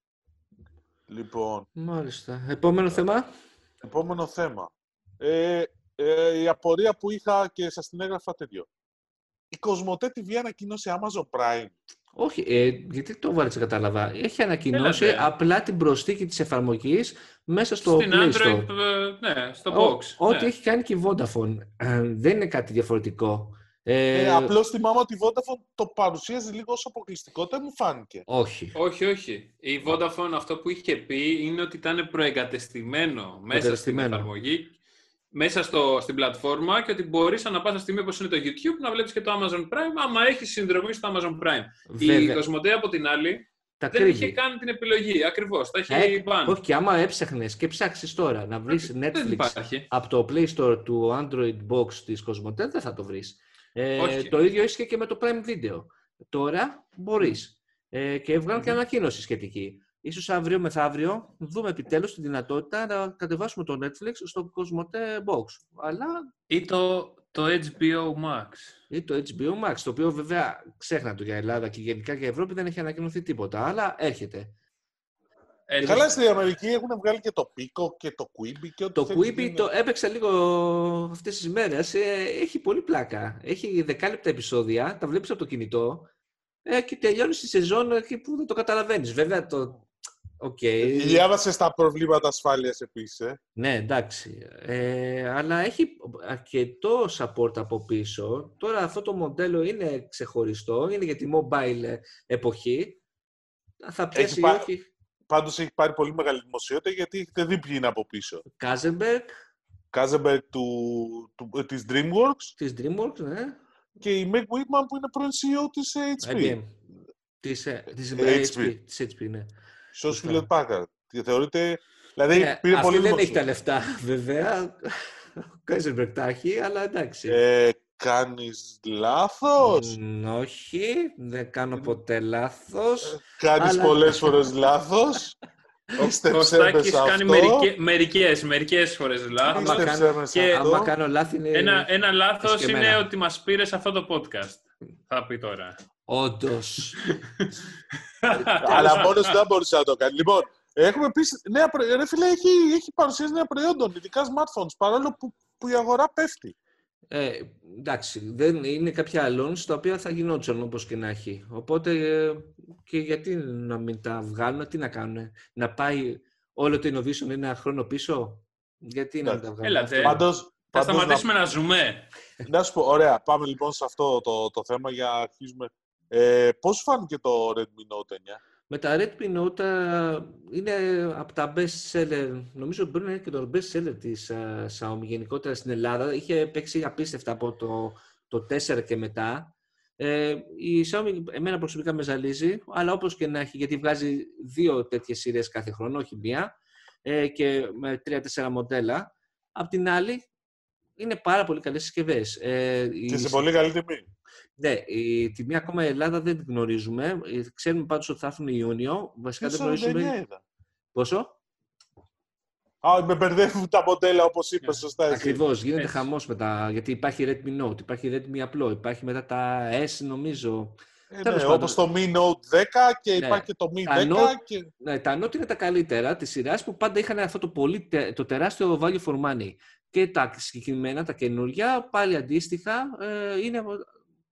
Λοιπόν, Μάλιστα. Επόμενο θέμα. Επόμενο θέμα. Ε, ε, η απορία που είχα και σας την έγραφα τέτοιο. Η Κοσμοτέ TV ανακοίνωσε Amazon Prime. Όχι, ε, γιατί το βάλεις κατάλαβα. Έχει ανακοινώσει Έλατε. απλά την προσθήκη της εφαρμογής μέσα στο Στην Play Android, Store. ε, ναι, στο Ό- Box. Ό,τι ναι. έχει κάνει και η Vodafone. Ε, δεν είναι κάτι διαφορετικό. Ε, Ε, απλώς θυμάμαι ότι η Vodafone το παρουσίαζε λίγο ως αποκλειστικότητα, μου φάνηκε. Όχι. Όχι, όχι. Η Vodafone αυτό που είχε πει είναι ότι ήταν προεγκατεστημένο μέσα στην Προεγκατεστημένο. εφαρμογή, μέσα στο, στην πλατφόρμα και ότι μπορείς ανά πάσα στιγμή όπως είναι το YouTube να βλέπεις και το Amazon Prime άμα έχεις συνδρομή στο Amazon Prime. Η Βέβαια. Κοσμοτέ από την άλλη Τα δεν κρύβει. είχε κάνει την επιλογή. Ακριβώς. Τα Ε, έχει ban. όχι, και άμα έψαχνες και ψάξεις τώρα να βρεις Δεν Netflix υπάρχει. από το Play Store του Android Box της Cosmote, δεν θα το βρεις. Ε, Όχι. το ίδιο ίσχυε και με το Prime Video. Τώρα μπορείς. Ε, και έβγαλαν και Μμμ. ανακοίνωση σχετική. Ίσως αύριο μεθαύριο δούμε επιτέλους τη δυνατότητα να κατεβάσουμε το Netflix στο Cosmote Box. Αλλά Ή το, το HBO Max. ή το HBO Max, το οποίο βέβαια ξέχνα το για Ελλάδα και γενικά για Ευρώπη δεν έχει ανακοινωθεί τίποτα, αλλά έρχεται. Ε, Καλά, στην Αμερική έχουν βγάλει και το Pico και το Quibi και ό,τι Το θέλεις Quibi γίνει. το έπαιξα λίγο αυτές τις μέρες. Ε, έχει πολύ πλάκα. Έχει δεκάλεπτα επεισόδια, τα βλέπεις από το κινητό ε, και τελειώνεις τη σεζόν εκεί που δεν το καταλαβαίνεις. Βέβαια το... Οκ. Διάβασες τα προβλήματα ασφάλειας επίσης, ε; Ναι, εντάξει. Ε, αλλά έχει αρκετό support από πίσω. Τώρα αυτό το μοντέλο είναι ξεχωριστό, είναι για τη mobile ε, εποχή. Θα πιάσει ή πά- όχι. Πάντως έχει πάρει πολύ μεγάλη δημοσιότητα γιατί έχετε δει ποιοι είναι από πίσω. Κάτζενμπεργκ Κάτζενμπεργκ του, του, ε, της DreamWorks της DreamWorks, ναι. και η Meg Whitman που είναι πρώην CEO της ε, HP. IBM. Της, ε, της, Ε, ε, HP. HP. της HP, ναι. Στο Σωστά. Hewlett Packard. Και θεωρείται... Δηλαδή Ναι, πήρε αυτή πολύ δεν έχει τα δημοσιότητα. λεφτά, [laughs] βέβαια. Ο Κάτζενμπεργκ τα έχει, αλλά εντάξει. Ε, κάνεις λάθος; Μ, όχι, δεν κάνω ποτέ λάθος. Κάνεις αλλά- πολλές φορές [laughs] λάθος; Είστε Κωστάκης ψέμπες κάνει αυτό; μερικέ, μερικές, μερικές φορές λάθος. Άμα Είστε κάνω- ψέμπες και- αυτό; Άμα κάνω λάθη είναι Ένα, ένα λάθος εσκεμμένα. είναι ότι μας πήρες σε αυτό το podcast. Θα πει τώρα. Όντως. Αλλά μόνος του δεν μπορούσε να το κάνει. Λοιπόν, έχουμε επίση νέα προϊόντα. Ρε φίλε, έχει, έχει παρουσίαση νέα προϊόντων, ειδικά smartphones, παρόλο που, που η αγορά πέφτει. Ε, εντάξει, δεν είναι κάποια launch τα οποία θα γινόντουσαν όπως και να έχει. Οπότε ε, και γιατί να μην τα βγάλουν, τι να κάνουν, να πάει όλο το innovation ένα χρόνο πίσω; Γιατί να μην τα βγάλουν. Έλατε. Αυτό- Πάντως, Θα πάντως σταματήσουμε να ζούμε. να, να σου πω, ωραία, πάμε λοιπόν σε αυτό το, το θέμα για να αρχίσουμε. Ε, πώς σου φάνηκε το Redmi Note 9? Με τα Redmi Note ε, είναι από τα best seller, νομίζω μπορεί να είναι και το best seller της ε, Xiaomi γενικότερα στην Ελλάδα. Είχε παίξει απίστευτα από το, το 4 και μετά. Ε, η Xiaomi εμένα προσωπικά με ζαλίζει, αλλά όπως και να έχει, γιατί βγάζει δύο τέτοιες σειρές κάθε χρόνο, όχι μία, ε, και με τρία-τέσσερα μοντέλα. Απ' την άλλη, είναι πάρα πολύ καλές συσκευές. Ε, Και η- σε πολύ καλή τιμή. Ναι, η τιμή ακόμα η Ελλάδα δεν την γνωρίζουμε. Ε, Ξέρουμε πάντως ότι θα έρθουν Ιούνιο. Βασικά δεν 49 γνωρίζουμε. είδα. Πόσο; Α, με μπερδεύουν τα μοντέλα, όπως είπες σωστά εσύ. Ακριβώς, γίνεται Έτσι. χαμός μετά. Γιατί υπάρχει Redmi Note, υπάρχει Redmi απλό, υπάρχει μετά τα S νομίζω. Ε, τέλος ναι, πάντων. όπως το Mi Note 10 και Ναι. υπάρχει και το Mi Τα 10 Note- και... Ναι, τα Note είναι τα καλύτερα της σειράς που πάντα είχαν αυτό το, πολύ, τε- το τεράστιο value for money. Και τα συγκεκριμένα, τα καινούργια, πάλι αντίστοιχα, ε, είναι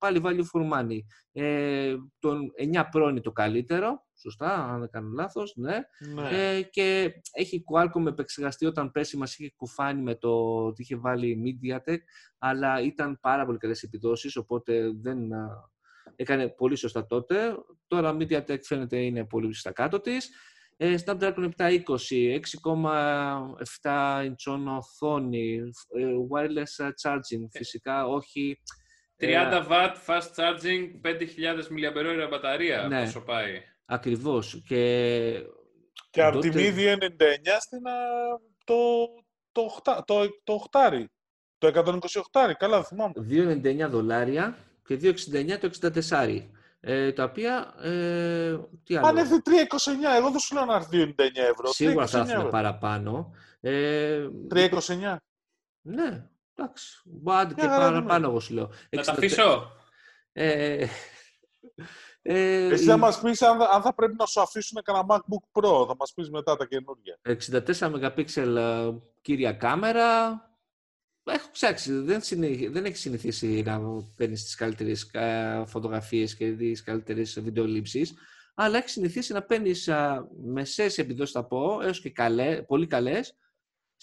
πάλι value for money. Ε, το 9 Pro είναι το καλύτερο, σωστά, αν δεν κάνω λάθος, ναι. Ναι. Ε, και έχει Qualcomm επεξεργαστεί όταν πέρσι μας είχε κουφάνει με το ότι είχε βάλει MediaTek, αλλά ήταν πάρα πολύ καλές επιδόσεις, οπότε δεν α, έκανε πολύ σωστά τότε. Τώρα MediaTek φαίνεται είναι πολύ στα κάτω της. Ε, Snapdragon 720, 6,7 inch οθόνη, ε, wireless charging φυσικά, όχι... 30 ε, watt fast charging, 5.000 mAh μπαταρία. Ναι. Πόσο πάει. Ακριβώς. Και, Και από τότε- τη Mi 299 στην α, το, το, οχτά- το, το οχτάρι. Το 128, καλά δεν θυμάμαι. 2,99 δολάρια και 2,69 το 64. Ε, τα οποία, ε, τι άλλο, Αν έρθει 329, εγώ δεν σου λέω να έρθει 299 ευρώ. σίγουρα θα 329 έρθουν ευρώ. παραπάνω. Ε, 329. ναι, εντάξει. Άντε και Μια χαρά παραπάνω τιμή. εγώ σου λέω. Να τα 64 αφήσω. Ε, Ε, Εσύ θα μας πεις αν, αν θα πρέπει να σου αφήσουν κανένα MacBook Pro. Θα μας πεις μετά τα καινούργια. 64 MP ε, κύρια κάμερα. Έχω ψάξει. Δεν, συνε- δεν έχει συνηθίσει να παίρνεις τις καλύτερες φωτογραφίες και τις καλύτερες βιντεολήψει. Αλλά έχει συνηθίσει να παίρνεις μεσαίε επιδόσεις, θα πω, έως και καλέ, πολύ καλές,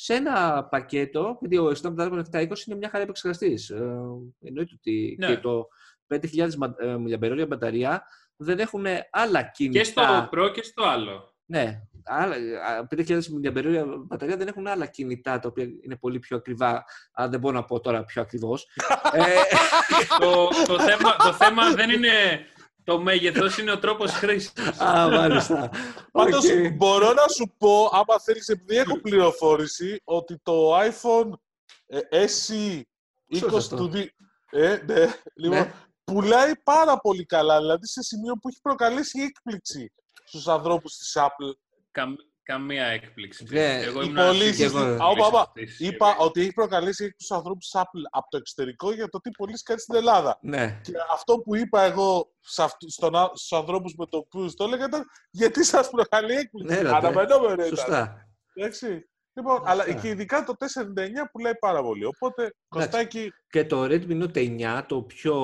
σε ένα πακέτο. Γιατί ο Snapdragon 720 είναι μια χαρά επεξεργαστής. Ε, εννοείται ότι Ναι. και το 5.000 mAh μπαταρία δεν έχουν άλλα κινητά. Και στο Pro και στο άλλο. Ναι, άλλα- α, 5.000 mAh μπαταρία δεν έχουν άλλα κινητά τα οποία είναι πολύ πιο ακριβά. Αλλά δεν μπορώ να πω τώρα πιο ακριβώς. ε, [laughs] το, το, θέμα, το θέμα δεν είναι το μέγεθος, είναι ο τρόπος χρήσης. α, μάλιστα. Πάντως Οκ. μπορώ να σου πω, άμα θέλεις, επειδή έχω πληροφόρηση, ότι το iPhone ε, SE Ποιο 20 αυτό; του... δι- Ε, ναι, λοιπόν, Ναι. πουλάει πάρα πολύ καλά, δηλαδή σε σημείο που έχει προκαλέσει έκπληξη στους ανθρώπους της Apple. Καμ- καμία έκπληξη. Ναι, Εγώ οι ήμουν πωλήσεις και εγώ. Α, όπα, όπα. αυτής. Είπα ότι έχει προκαλέσει έκπληξη στους ανθρώπους της Apple από το εξωτερικό για το τι πωλήσεις κάτι στην Ελλάδα. Ναι. Και αυτό που είπα εγώ σε αυτού, στον, α- στους ανθρώπους με το οποίους το έλεγα ήταν γιατί σας προκαλεί έκπληξη; Ναι, ρε, ναι. Αναμενόμενο ήταν. Σωστά. Εντάξει. Λοιπόν, Σωστά. αλλά και ειδικά το 499 πουλάει πάρα πολύ. Οπότε, κοστάκι, Και το Redmi Note 9, το πιο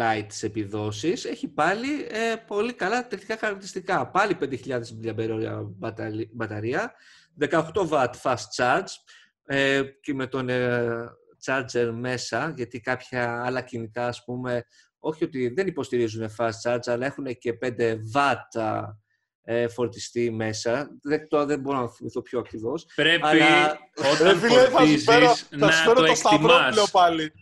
light σε επιδόσεις, έχει πάλι ε, πολύ καλά τεχνικά χαρακτηριστικά. Πάλι 5.000 mAh μπαταλ- μπαταρία, 18W fast charge ε, και με τον ε, charger μέσα, γιατί κάποια άλλα κινητά, ας πούμε, όχι ότι δεν υποστηρίζουν fast charge, αλλά έχουν και 5W ε, φορτιστή μέσα. Δεν, τώρα δεν μπορώ να θυμηθώ πιο ακριβώς. Πρέπει Αλλά- ρε όταν φίλε, θα σου φέρω, φορτίζεις θα να σου φέρω το το, σταυρόπλαιο εκτιμάς. πάλι.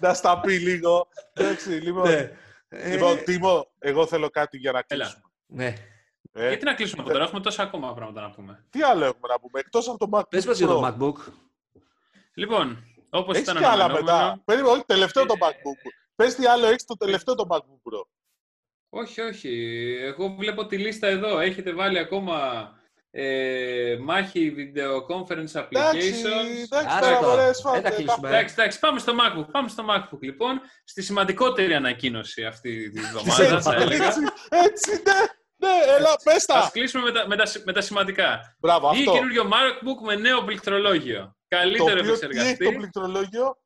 να στα πει λίγο. Εντάξει, λοιπόν, Ναι. Ε, λοιπόν Τίμο, εγώ θέλω κάτι για να Έλα. κλείσουμε. ναι. Ε, Γιατί να κλείσουμε από τώρα, έχουμε τόσα ακόμα πράγματα να πούμε. τι άλλο έχουμε να πούμε, εκτός από το MacBook Πες μας για το Pro. MacBook. Λοιπόν, όπως Έχεις ήταν και άλλα αναμενόμενο... μετά. Περίμενε, όχι, τελευταίο το Ε, MacBook. Πες τι άλλο έχεις το τελευταίο το MacBook Pro. Όχι, όχι. Εγώ βλέπω τη λίστα εδώ. Έχετε βάλει ακόμα ε, μάχη video conference Εντάξει, applications. εντάξει, Άρα τώρα τώρα, ωραίες δεν τα φάτε. κλείσουμε. Εντάξει, εντάξει, πάμε στο MacBook. Πάμε στο MacBook, λοιπόν. Στη σημαντικότερη ανακοίνωση αυτή τη εβδομάδα, Έτσι, θα έλεγα. έτσι, έτσι, ναι, ναι, έλα, πες τα. Ας κλείσουμε με τα, με τα, με τα σημαντικά. Μπράβο, Βγήκε αυτό. καινούριο MacBook με νέο πληκτρολόγιο. Το Καλύτερο οποίο τι έχει το επεξεργαστή. πληκτρολόγιο;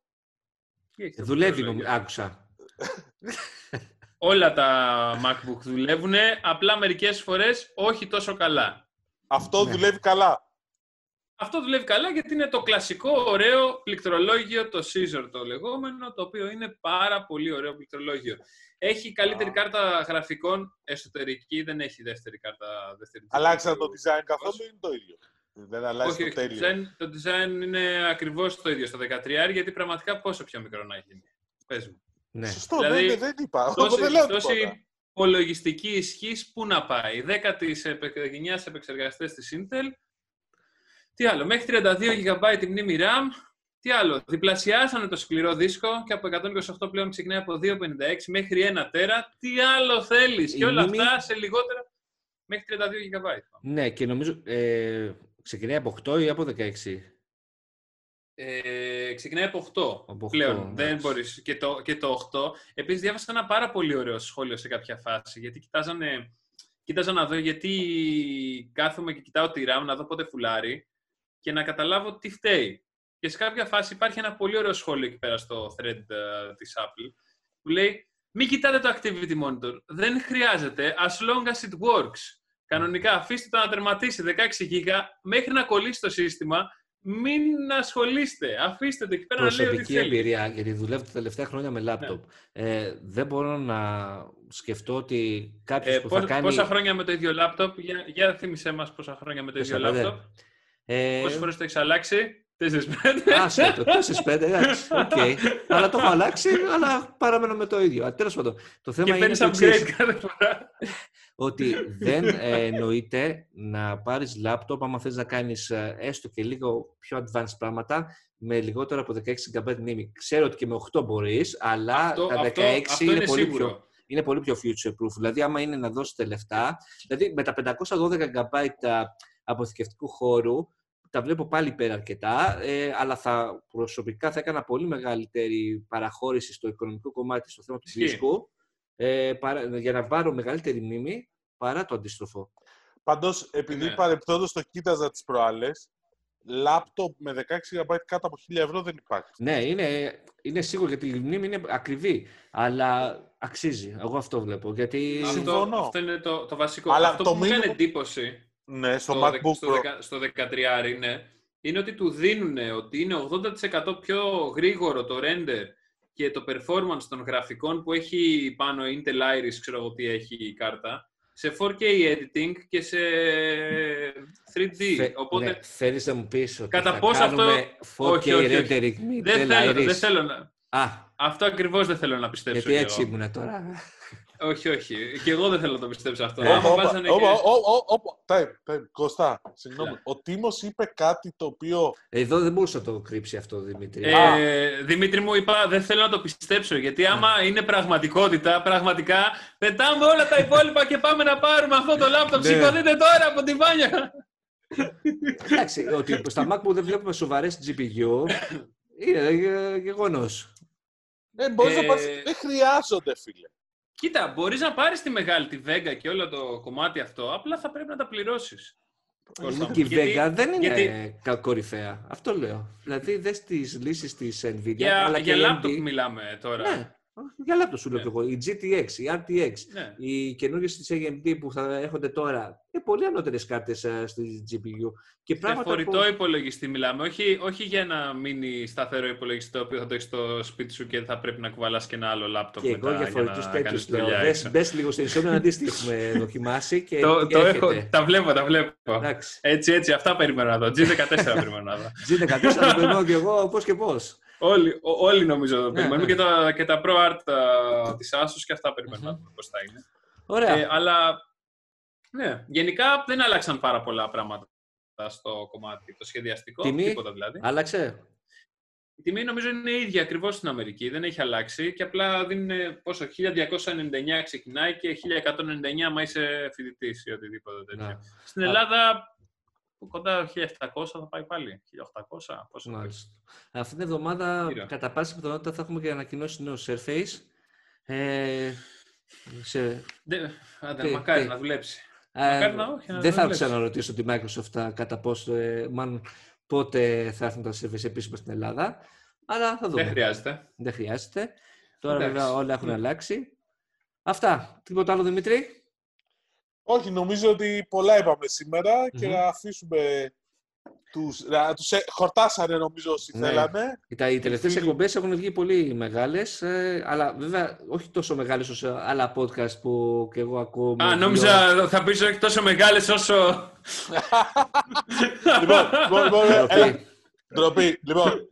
Τι έχει το Δουλεύει, πληκτρολόγιο; νομ- άκουσα. [laughs] Όλα τα MacBook δουλεύουν, απλά μερικές φορές όχι τόσο καλά. Αυτό Ναι. δουλεύει καλά. Αυτό δουλεύει καλά γιατί είναι το κλασικό ωραίο πληκτρολόγιο, το Caesar το λεγόμενο, το οποίο είναι πάρα πολύ ωραίο πληκτρολόγιο. Έχει καλύτερη Α. κάρτα γραφικών εσωτερική, δεν έχει δεύτερη κάρτα δεύτερη. Αλλάξαν το τύπου. design καθόλου ή είναι το ίδιο; Δεν αλλάζει Όχι, το όχι, το τέλειο. design, το design είναι ακριβώς το ίδιο στο 13, γιατί πραγματικά πόσο πιο μικρό να γίνει. Πες μου. Ναι. Σωστό, Δηλαδή, δεν, δεν είπα. Εγώ Τόση, δεν λέω τόση τίποτα. υπολογιστική ισχύς πού να πάει; 10 της επε- γενιάς επεξεργαστές της Intel. Τι άλλο, μέχρι 32 GB τη μνήμη RAM. Τι άλλο, διπλασιάσανε το σκληρό δίσκο και από 128 πλέον ξεκινάει από 256 μέχρι 1 τέρα. Τι άλλο θέλεις; Η Και όλα μνήμη- αυτά σε λιγότερα μέχρι 32 GB. Ναι, και νομίζω ε, ξεκινάει από 8 ή από 16. Ε, ξεκινάει από 8 Από 8, πλέον. εντάξει. Δεν μπορείς. Και το, και το 8. Επίσης διάβασα ένα πάρα πολύ ωραίο σχόλιο σε κάποια φάση. Γιατί κοιτάζανε, κοίταζα να δω γιατί κάθομαι και κοιτάω τη RAM να δω πότε φουλάρει και να καταλάβω τι φταίει. Και σε κάποια φάση υπάρχει ένα πολύ ωραίο σχόλιο εκεί πέρα στο thread ε, της Apple που λέει μην κοιτάτε το activity monitor. Δεν χρειάζεται as long as it works. Κανονικά αφήστε το να τερματίσει 16 GB μέχρι να κολλήσει το σύστημα μην ασχολείστε. Αφήστε το εκεί πέρα να λέει ό,τι Προσωπική θέλει. εμπειρία, γιατί δουλεύω τα τελευταία χρόνια με λάπτοπ. Ε, δεν μπορώ να σκεφτώ ότι κάποιος Ε, που πόσα, θα κάνει. πόσα χρόνια με το ίδιο λάπτοπ, για, για θύμισέ μας πόσα χρόνια με το ίδιο Τέσσερα, πέντε. λάπτοπ. Ε, Πόσες φορές το έχεις αλλάξει, τέσσερις πέντε. Άσε το, 4-5, εντάξει. οκ. [laughs] αλλά το έχω αλλάξει, αλλά παραμένω με το ίδιο. Τέλος πάντων, το θέμα Και είναι παίρνεις το εξής, upgrade κάθε φορά. ότι δεν ε, εννοείται να πάρεις λάπτοπ άμα θες να κάνεις ε, έστω και λίγο πιο advanced πράγματα με λιγότερο από 16 GB μνήμη. Ξέρω ότι και με 8 μπορείς, αλλά Αυτό, τα 16 αυτό, αυτό είναι, είναι πολύ σίγουρο. πιο, είναι πολύ πιο future proof. Δηλαδή, άμα είναι να δώσετε λεφτά, δηλαδή με τα 512 GB αποθηκευτικού χώρου, τα βλέπω πάλι πέρα αρκετά, ε, αλλά θα, προσωπικά θα έκανα πολύ μεγαλύτερη παραχώρηση στο οικονομικό κομμάτι, στο θέμα του Ισχύει. δίσκου, ε, παρά, για να πάρω μεγαλύτερη μνήμη παρά το αντίστροφο. Πάντως, επειδή Ναι. παρεπτόντω το κοίταζα τις προάλλες, λάπτοπ με 16 GB κάτω από 1000 ευρώ δεν υπάρχει. Ναι, είναι, είναι σίγουρο γιατί η μνήμη είναι ακριβή, αλλά αξίζει. Εγώ αυτό βλέπω. Γιατί Αυτό, Συμφωνώ. αυτό είναι το, το βασικό. Αλλά αυτό το που μου έκανε minimum- εντύπωση Ναι, στο στο, MacBook δεκα- στο, Pro. δεκα- στο 13 είναι, είναι ότι του δίνουν ότι είναι 80% πιο γρήγορο το render και το performance των γραφικών που έχει πάνω η Intel Iris, ξέρω εγώ τι έχει η κάρτα, σε 4K editing και σε 3D. Θε- Οπότε ναι, θέλεις να μου πεις ότι Κατά θα πόσο αυτό- κάνουμε 4K Όχι, όχι, όχι. rendering με δεν, Intel θέλω, Iris; δεν θέλω να... Α, Αυτό ακριβώς δεν θέλω να πιστέψω. γιατί κι έτσι εγώ. ήμουν τώρα; Όχι, όχι. Και εγώ δεν θέλω να το πιστέψω αυτό. Ε, Άμα Όπα, βάζανε όπα, και- όπα, όπα, όπα. Time, time. Κωστά, συγγνώμη. Ναι. Ο Τίμος είπε κάτι το οποίο... Εδώ δεν μπορούσε να το κρύψει αυτό, Δημήτρη. Ε, Δημήτρη μου είπα δεν θέλω να το πιστέψω γιατί άμα είναι πραγματικότητα πραγματικά πετάμε όλα τα υπόλοιπα και πάμε να πάρουμε αυτό το λάπτοπ Ναι. σηκωθείτε τώρα από τη βάνια Εντάξει, ότι στα Mac που δεν βλέπουμε σοβαρές GPU είναι γεγονός. Ε, μπορείς Ε, να πάρεις... Δεν χρειάζονται, φίλε. Κοίτα μπορείς να πάρεις τη μεγάλη τη Vega και όλο το κομμάτι αυτό απλά θα πρέπει να τα πληρώσεις Κώστα μου. Και η Γιατί- Vega δεν είναι γιατί- κα- κορυφαία. Αυτό λέω. Δηλαδή, δες τις λύσεις της Nvidia, για, αλλά για και η λάπτοπ AMD. μιλάμε τώρα Ναι, για λάπτοπ σου λέω Ναι. και εγώ. Η GTX, η RTX, Ναι. οι καινούριε της AMD που θα έρχονται τώρα, είναι πολύ ανώτερες κάρτες ε, στη GPU. Και Σε πράγματα φορητό που... υπολογιστή μιλάμε, όχι, όχι για ένα μίνι σταθερό υπολογιστή το οποίο θα το έχεις στο σπίτι σου και θα πρέπει να κουβαλάς και ένα άλλο λάπτοπ Και μετά εγώ για να φορητούς τέτοιους κάνεις λέω. δουλειά Μπες, έξω. μπες λίγο στο Insomnia αντίστοιχο έχουμε [laughs] δοκιμάσει και το, το έρχεται. έχω, τα βλέπω, τα βλέπω. Εντάξει. Έτσι, έτσι, αυτά περιμένω να δω. G14 περιμένω να δω. G14 το περιμένω και εγώ πώς και πώς. Όλοι, ό- όλοι νομίζω το Ναι, περιμένουν ναι. και, τα, και τα Pro Art α, της Asus και αυτά περιμένω να δω πώς θα είναι. Ωραία. Ε, αλλά, ναι, γενικά δεν άλλαξαν πάρα πολλά πράγματα στο κομμάτι, το σχεδιαστικό, Τιμή; τίποτα δηλαδή. Άλλαξε; Η τιμή νομίζω είναι η ίδια ακριβώς στην Αμερική, δεν έχει αλλάξει και απλά δίνουν πόσο, 1299 ξεκινάει και 1199 άμα είσαι φοιτητής ή οτιδήποτε τέτοιο. Να, Στην Α. Ελλάδα κοντά 1700 θα πάει πάλι. 1800, πόσο θα μάλιστα. Αυτή την εβδομάδα Γύρω. κατά πάσα πιθανότητα θα έχουμε και ανακοινώσει νέο Surface. Ε, σε, Δεν, άντε, Τι, μακάρι τι. να δουλέψει. ε, Μακάρι να όχι, να δεν θα δουλέψει. ξαναρωτήσω τη Microsoft α, κατά πόσο, ε, μάλλον πότε θα έρθουν τα Surface επίσημα στην Ελλάδα. Αλλά θα δούμε. Δεν χρειάζεται. Δεν χρειάζεται. Τώρα Εντάξει. βέβαια όλα έχουν Ναι. αλλάξει. Αυτά. Τίποτα άλλο, Δημήτρη; Όχι, νομίζω ότι πολλά είπαμε σήμερα και Μμμ. να αφήσουμε τους... Να, τους ε, χορτάσανε νομίζω όσοι Ναι. θέλανε. Τα, οι τελευταίες φίλοι- εκπομπές έχουν βγει πολύ μεγάλες, αλλά βέβαια όχι τόσο μεγάλες όσο άλλα podcast που και εγώ ακούω. με Α, δύο- νόμιζα θα πεις όχι τόσο μεγάλες όσο... [laughs] λοιπόν, λοιπόν, λοιπόν, Ντροπή. έλα, ντροπή. Λοιπόν,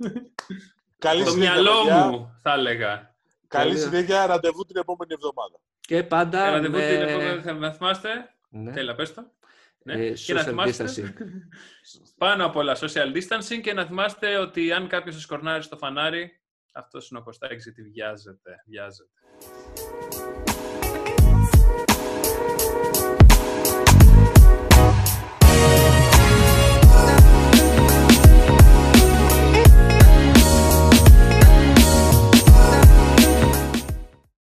καλή Το συνέχεια, μυαλό παιδιά. μου, θα έλεγα. Καλή Καλή- συνέχεια, ραντεβού την επόμενη εβδομάδα. Και πάντα. Ένα ραντεβού με... την επόμενη θα με θυμάστε. Ναι. Τέλα, πες το. Ναι. Ε, και να social θυμάστε, distancing. [laughs] πάνω απ' όλα social distancing και να θυμάστε ότι αν κάποιος σας κορνάρει στο φανάρι, αυτός είναι ο Κωστάκης γιατί βιάζεται, βιάζεται.